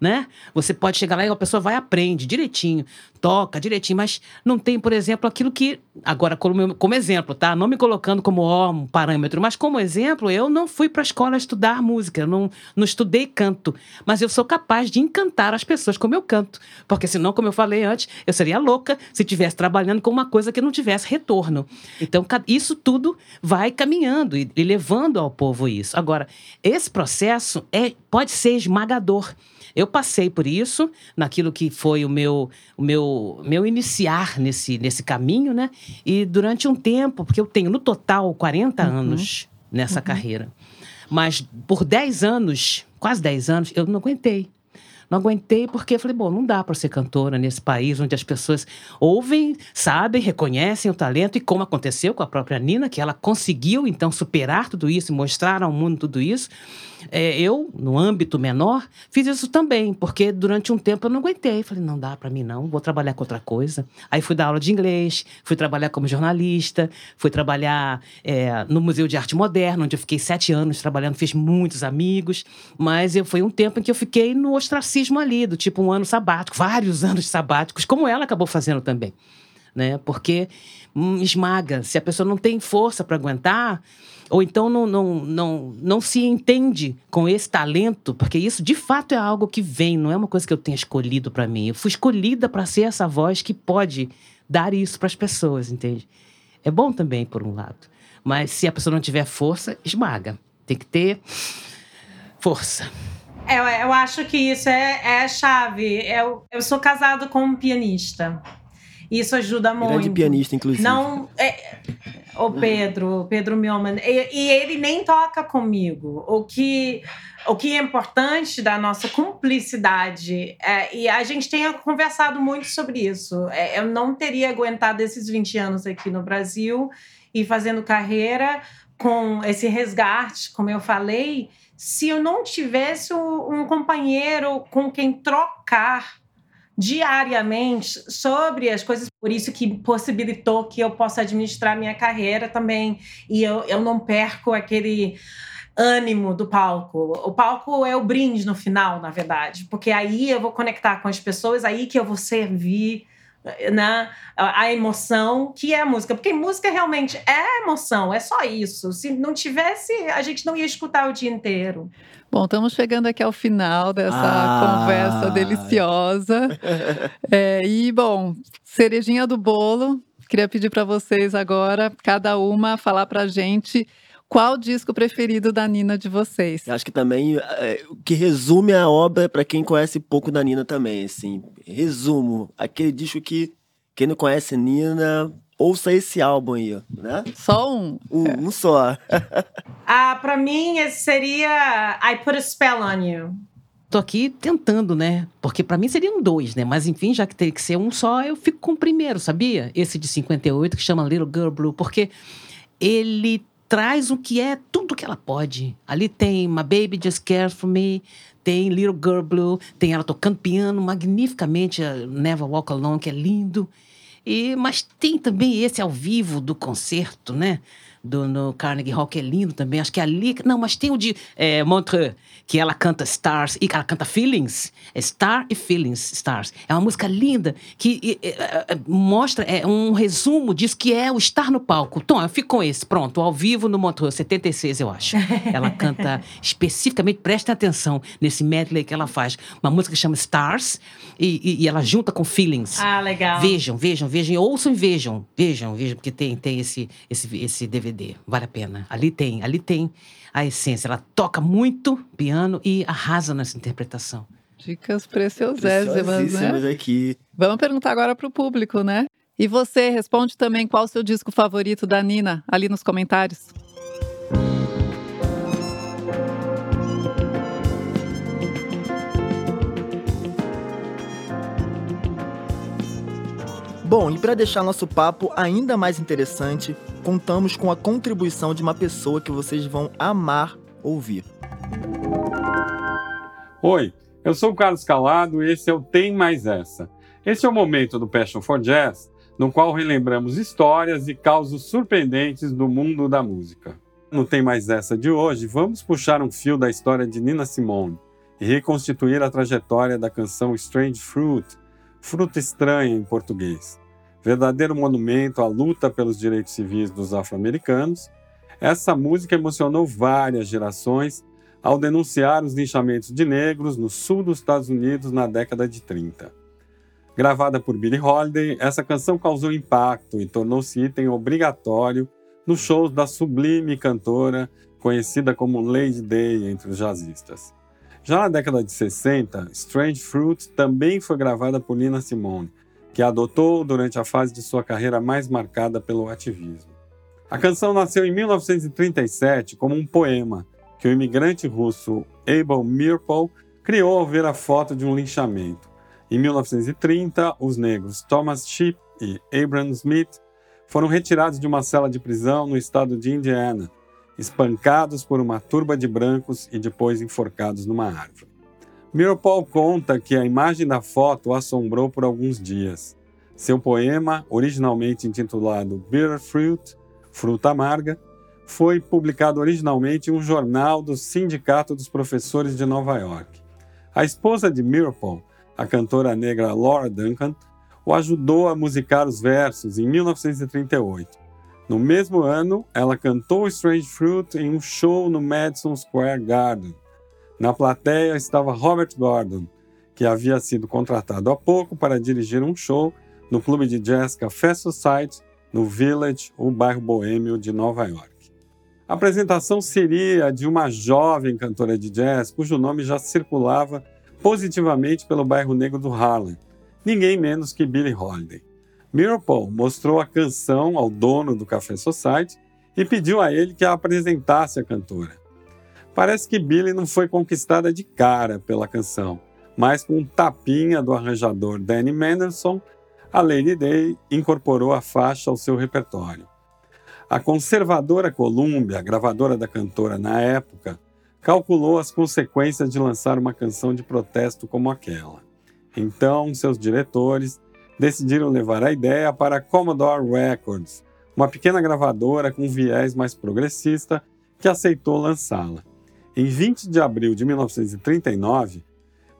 né? Você pode chegar lá e a pessoa vai aprende direitinho, toca direitinho, mas não tem, por exemplo, aquilo que agora como, como exemplo, tá? Não me colocando como ó, um parâmetro, mas como exemplo, eu não fui para a escola estudar música, não, não estudei canto, mas eu sou capaz de encantar as pessoas como eu canto, porque senão, como eu falei antes, eu seria louca se estivesse trabalhando com uma coisa que não tivesse retorno. Então, isso tudo vai caminhando e, e levando ao povo isso. Agora, esse processo é pode ser esmagador. Eu passei por isso, naquilo que foi o meu, o meu, meu iniciar nesse, nesse caminho, né? E durante um tempo, porque eu tenho no total 40 uhum. anos nessa uhum. carreira. Mas por 10 anos, quase 10 anos, eu não aguentei. Não aguentei porque falei, bom, não dá para ser cantora nesse país onde as pessoas ouvem, sabem, reconhecem o talento e como aconteceu com a própria Nina, que ela conseguiu então superar tudo isso e mostrar ao mundo tudo isso. É, eu, no âmbito menor, fiz isso também, porque durante um tempo eu não aguentei. Falei, não dá para mim não, vou trabalhar com outra coisa. Aí fui dar aula de inglês, fui trabalhar como jornalista, fui trabalhar é, no Museu de Arte Moderna, onde eu fiquei sete anos trabalhando, fiz muitos amigos, mas eu, foi um tempo em que eu fiquei no ostracismo ali, do tipo um ano sabático, vários [LAUGHS] anos sabáticos, como ela acabou fazendo também. Né? Porque esmaga. Se a pessoa não tem força para aguentar, ou então não, não, não, não se entende com esse talento, porque isso de fato é algo que vem, não é uma coisa que eu tenha escolhido para mim. Eu fui escolhida para ser essa voz que pode dar isso para as pessoas, entende? É bom também, por um lado. Mas se a pessoa não tiver força, esmaga. Tem que ter força. Eu, eu acho que isso é, é chave. Eu, eu sou casado com um pianista. Isso ajuda muito. Grande pianista, inclusive. Não, é, o Pedro, Pedro Milman, e, e, ele nem toca comigo. O que, o que é importante da nossa cumplicidade, é, e a gente tem conversado muito sobre isso. É, eu não teria aguentado esses 20 anos aqui no Brasil e fazendo carreira com esse resgate, como eu falei, se eu não tivesse um companheiro com quem trocar diariamente sobre as coisas, por isso que possibilitou que eu possa administrar minha carreira também e eu, eu não perco aquele ânimo do palco. O palco é o brinde no final, na verdade, porque aí eu vou conectar com as pessoas, aí que eu vou servir né, a emoção que é a música, porque música realmente é emoção, é só isso. Se não tivesse, a gente não ia escutar o dia inteiro. Bom, estamos chegando aqui ao final dessa ah. conversa deliciosa. [LAUGHS] É, e, bom, cerejinha do bolo, queria pedir para vocês agora, cada uma, falar para a gente qual o disco preferido da Nina de vocês? Eu acho que também é, o que resume a obra para quem conhece pouco da Nina também, assim. Resumo, aquele disco que quem não conhece Nina, ouça esse álbum aí, né? Só um? Um, é. um só. [LAUGHS] ah, para mim esse seria I Put a Spell on You. Tô aqui tentando, né? Porque para mim seriam dois, né? Mas enfim, já que tem que ser um só, eu fico com o primeiro, sabia? Esse de 58 que chama Little Girl Blue, porque ele traz o que é tudo que ela pode. Ali tem My Baby Just Cares For Me, tem Little Girl Blue, tem ela tocando piano magnificamente, Never Walk Alone, que é lindo. E, mas tem também esse ao vivo do concerto, né? Do, no Carnegie Hall, que é lindo também. Acho que é ali. Não, mas tem o de é, Montreux, que ela canta Stars e ela canta Feelings. É Star e Feelings, Stars. É uma música linda que e, e, mostra é, um resumo disso que é o estar no palco. Tom, eu fico com esse. Pronto, ao vivo no Montreux, 76, eu acho. Ela canta [LAUGHS] especificamente, prestem atenção nesse medley que ela faz. Uma música que chama Stars e, e, ela junta com Feelings. Ah, legal. Vejam, vejam, vejam. Ouçam e vejam. Vejam, vejam, porque tem, tem esse, esse, esse DVD DVD. Vale a pena. Ali tem, ali tem a essência. Ela toca muito piano e arrasa nessa interpretação. Dicas preciosíssimas, né? aqui. Vamos perguntar agora para o público, né? E você responde também qual o seu disco favorito da Nina ali nos comentários. Bom, e para deixar nosso papo ainda mais interessante, contamos com a contribuição de uma pessoa que vocês vão amar ouvir. Oi, eu sou o Carlos Calado e esse é o Tem Mais Essa. Esse é o momento do Passion for Jazz, no qual relembramos histórias e causos surpreendentes do mundo da música. No Tem Mais Essa de hoje, vamos puxar um fio da história de Nina Simone e reconstituir a trajetória da canção Strange Fruit, Fruta Estranha em português verdadeiro monumento à luta pelos direitos civis dos afro-americanos, essa música emocionou várias gerações ao denunciar os linchamentos de negros no sul dos Estados Unidos na década de 30. Gravada por Billie Holiday, essa canção causou impacto e tornou-se item obrigatório nos shows da sublime cantora conhecida como Lady Day entre os jazzistas. Já na década de 60, Strange Fruit também foi gravada por Nina Simone, que adotou durante a fase de sua carreira mais marcada pelo ativismo. A canção nasceu em 1937 como um poema que o imigrante russo Abel Mirpol criou ao ver a foto de um linchamento. Em 1930, os negros Thomas Sheep e Abraham Smith foram retirados de uma cela de prisão no estado de Indiana, espancados por uma turba de brancos e depois enforcados numa árvore. Mirpol conta que a imagem da foto o assombrou por alguns dias. Seu poema, originalmente intitulado Bitter Fruit, Fruta Amarga, foi publicado originalmente em um jornal do Sindicato dos Professores de Nova York. A esposa de Mirpol, a cantora negra Laura Duncan, o ajudou a musicar os versos em 1938. No mesmo ano, ela cantou Strange Fruit em um show no Madison Square Garden. Na plateia estava Robert Gordon, que havia sido contratado há pouco para dirigir um show no clube de jazz Café Society, no Village, o bairro boêmio de Nova York. A apresentação seria de uma jovem cantora de jazz cujo nome já circulava positivamente pelo bairro negro do Harlem, ninguém menos que Billie Holiday. Mirapole mostrou a canção ao dono do Café Society e pediu a ele que a apresentasse a cantora. Parece que Billie não foi conquistada de cara pela canção, mas com um tapinha do arranjador Danny Mendelssohn, a Lady Day incorporou a faixa ao seu repertório. A conservadora Columbia, gravadora da cantora na época, calculou as consequências de lançar uma canção de protesto como aquela. Então, seus diretores decidiram levar a ideia para a Commodore Records, uma pequena gravadora com viés mais progressista que aceitou lançá-la. Em 20 de abril de 1939,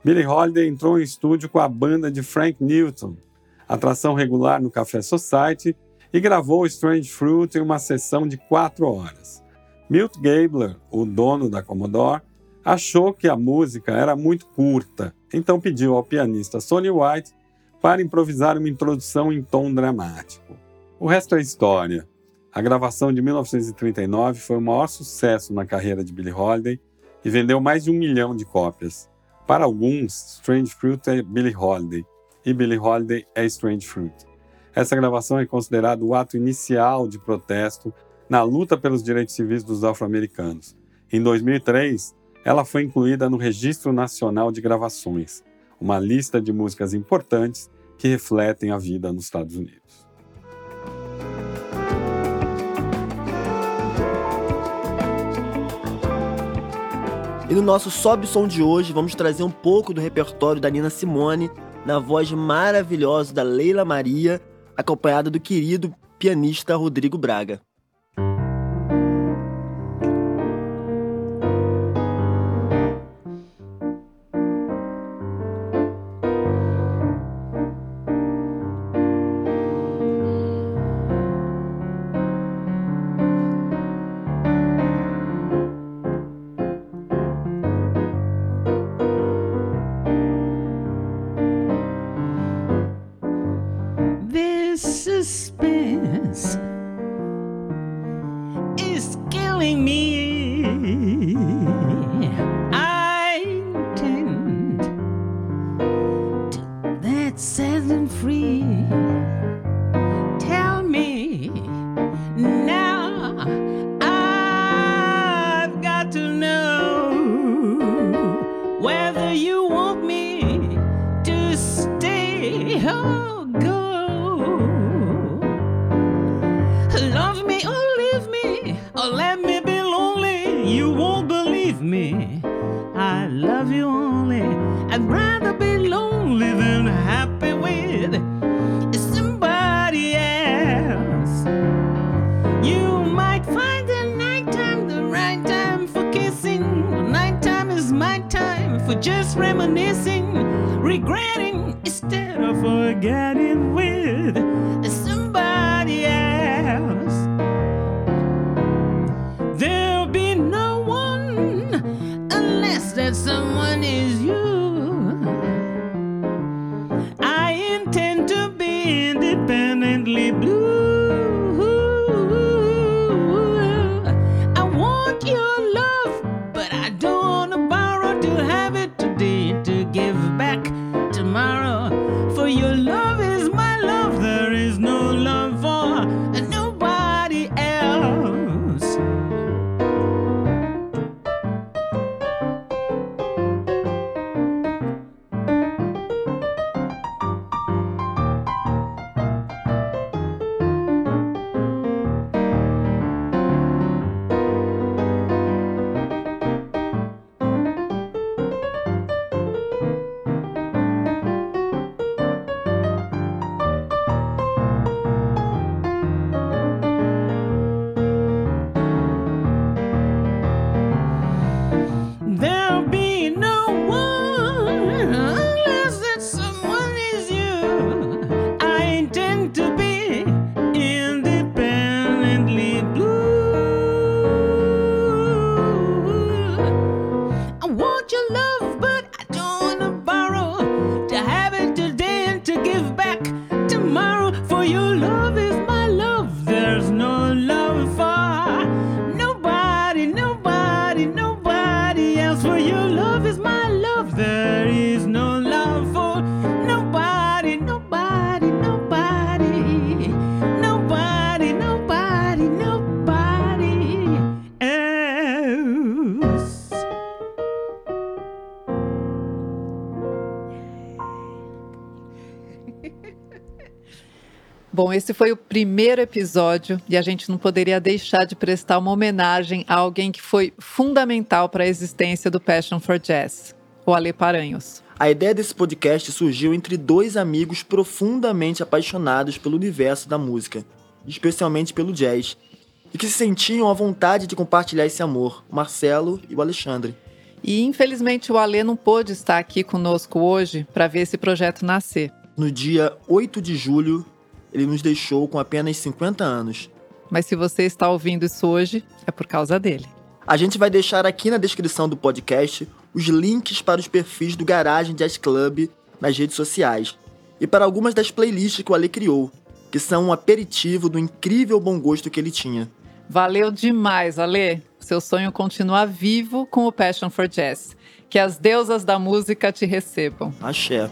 Billie Holiday entrou em estúdio com a banda de Frank Newton, atração regular no Café Society, e gravou Strange Fruit em uma sessão de quatro horas. Milt Gabler, o dono da Commodore, achou que a música era muito curta, então pediu ao pianista Sonny White para improvisar uma introdução em tom dramático. O resto é história. A gravação de 1939 foi o maior sucesso na carreira de Billie Holiday e vendeu mais de um milhão de cópias. Para alguns, Strange Fruit é Billie Holiday e Billie Holiday é Strange Fruit. Essa gravação é considerada o ato inicial de protesto na luta pelos direitos civis dos afro-americanos. Em 2003, ela foi incluída no Registro Nacional de Gravações, uma lista de músicas importantes que refletem a vida nos Estados Unidos. E no nosso Sobe Som de hoje, vamos trazer um pouco do repertório da Nina Simone, na voz maravilhosa da Leila Maria, acompanhada do querido pianista Rodrigo Braga. me. I love you only. I'd rather be lonely than happy with somebody else. You might find the nighttime the right time for kissing. The nighttime is my time for just reminiscing, regretting instead of forgetting with. Bom, esse foi o primeiro episódio e a gente não poderia deixar de prestar uma homenagem a alguém que foi fundamental para a existência do Passion for Jazz, o Ale Paranhos. A ideia desse podcast surgiu entre dois amigos profundamente apaixonados pelo universo da música, especialmente pelo jazz, e que se sentiam à vontade de compartilhar esse amor, o Marcelo e o Alexandre. E infelizmente o Ale não pôde estar aqui conosco hoje para ver esse projeto nascer. No dia 8 de julho, ele nos deixou com apenas 50 anos. Mas se você está ouvindo isso hoje, é por causa dele. A gente vai deixar aqui na descrição do podcast os links para os perfis do Garagem Jazz Club nas redes sociais e para algumas das playlists que o Ale criou, que são um aperitivo do incrível bom gosto que ele tinha. Valeu demais, Ale. Seu sonho continua vivo com o Passion for Jazz. Que as deusas da música te recebam. Axé.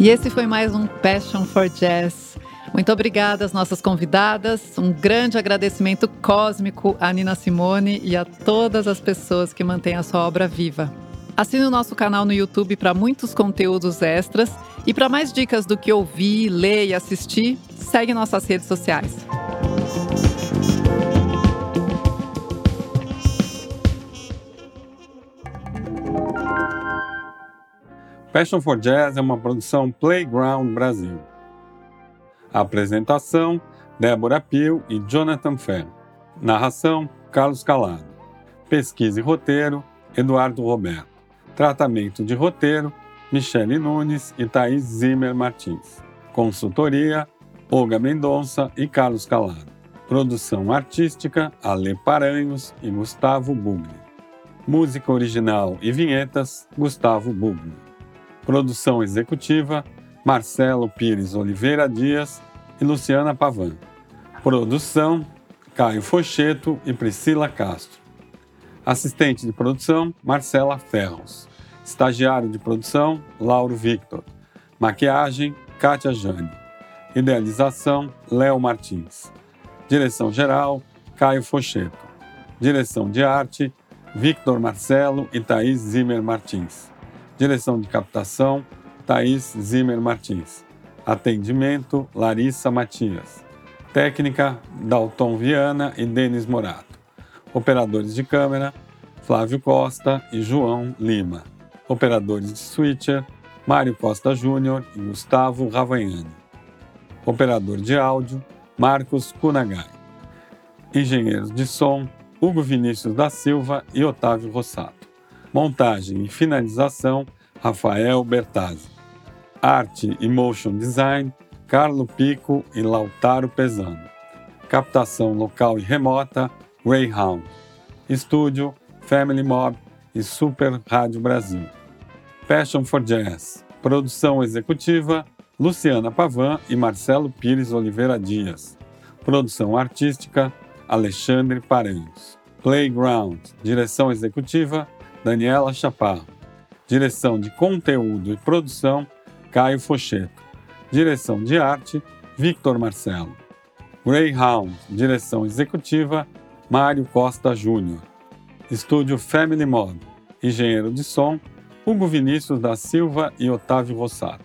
E esse foi mais um Passion for Jazz. Muito obrigada às nossas convidadas. Um grande agradecimento cósmico à Nina Simone e a todas as pessoas que mantêm a sua obra viva. Assine o nosso canal no YouTube para muitos conteúdos extras e para mais dicas do que ouvir, ler e assistir, segue nossas redes sociais. Passion for Jazz é uma produção Playground Brasil. A apresentação: Débora Pio e Jonathan Ferro. Narração: Carlos Calado. Pesquisa e roteiro: Eduardo Roberto. Tratamento de roteiro: Michele Nunes e Thaís Zimmer Martins. Consultoria: Olga Mendonça e Carlos Calado. Produção artística: Ale Paranhos e Gustavo Bugli. Música original e vinhetas: Gustavo Bugli. Produção executiva: Marcelo Pires Oliveira Dias e Luciana Pavan. Produção: Caio Focheto e Priscila Castro. Assistente de produção: Marcela Ferros. Estagiário de produção: Lauro Victor. Maquiagem: Kátia Jane. Idealização: Léo Martins. Direção geral: Caio Focheto. Direção de arte: Victor Marcelo e Thaís Zimmer Martins. Direção de captação, Thaís Zimmer Martins. Atendimento, Larissa Matias. Técnica, Dalton Viana e Denis Morato. Operadores de câmera, Flávio Costa e João Lima. Operadores de switcher, Mário Costa Júnior e Gustavo Ravagnani. Operador de áudio, Marcos Kunagai. Engenheiros de som, Hugo Vinícius da Silva e Otávio Rossato. Montagem e finalização, Rafael Bertazzi. Arte e motion design, Carlo Pico e Lautaro Pesano. Captação local e remota, Greyhound. Estúdio, Family Mob e Super Rádio Brasil. Passion for Jazz. Produção executiva, Luciana Pavan e Marcelo Pires Oliveira Dias. Produção artística, Alexandre Paranhos. Playground. Direção executiva, Daniela Chaparro. Direção de conteúdo e produção, Caio Focheto. Direção de arte, Victor Marcelo. Greyhound, direção executiva, Mário Costa Júnior. Estúdio Family Mod, engenheiro de som, Hugo Vinícius da Silva e Otávio Rossato.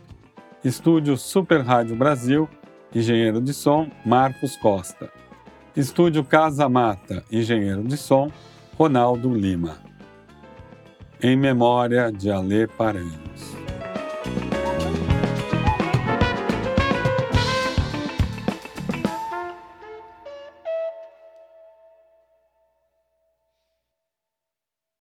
Estúdio Super Rádio Brasil, engenheiro de som, Marcos Costa. Estúdio Casa Mata, engenheiro de som, Ronaldo Lima em memória de Alê Paranhos.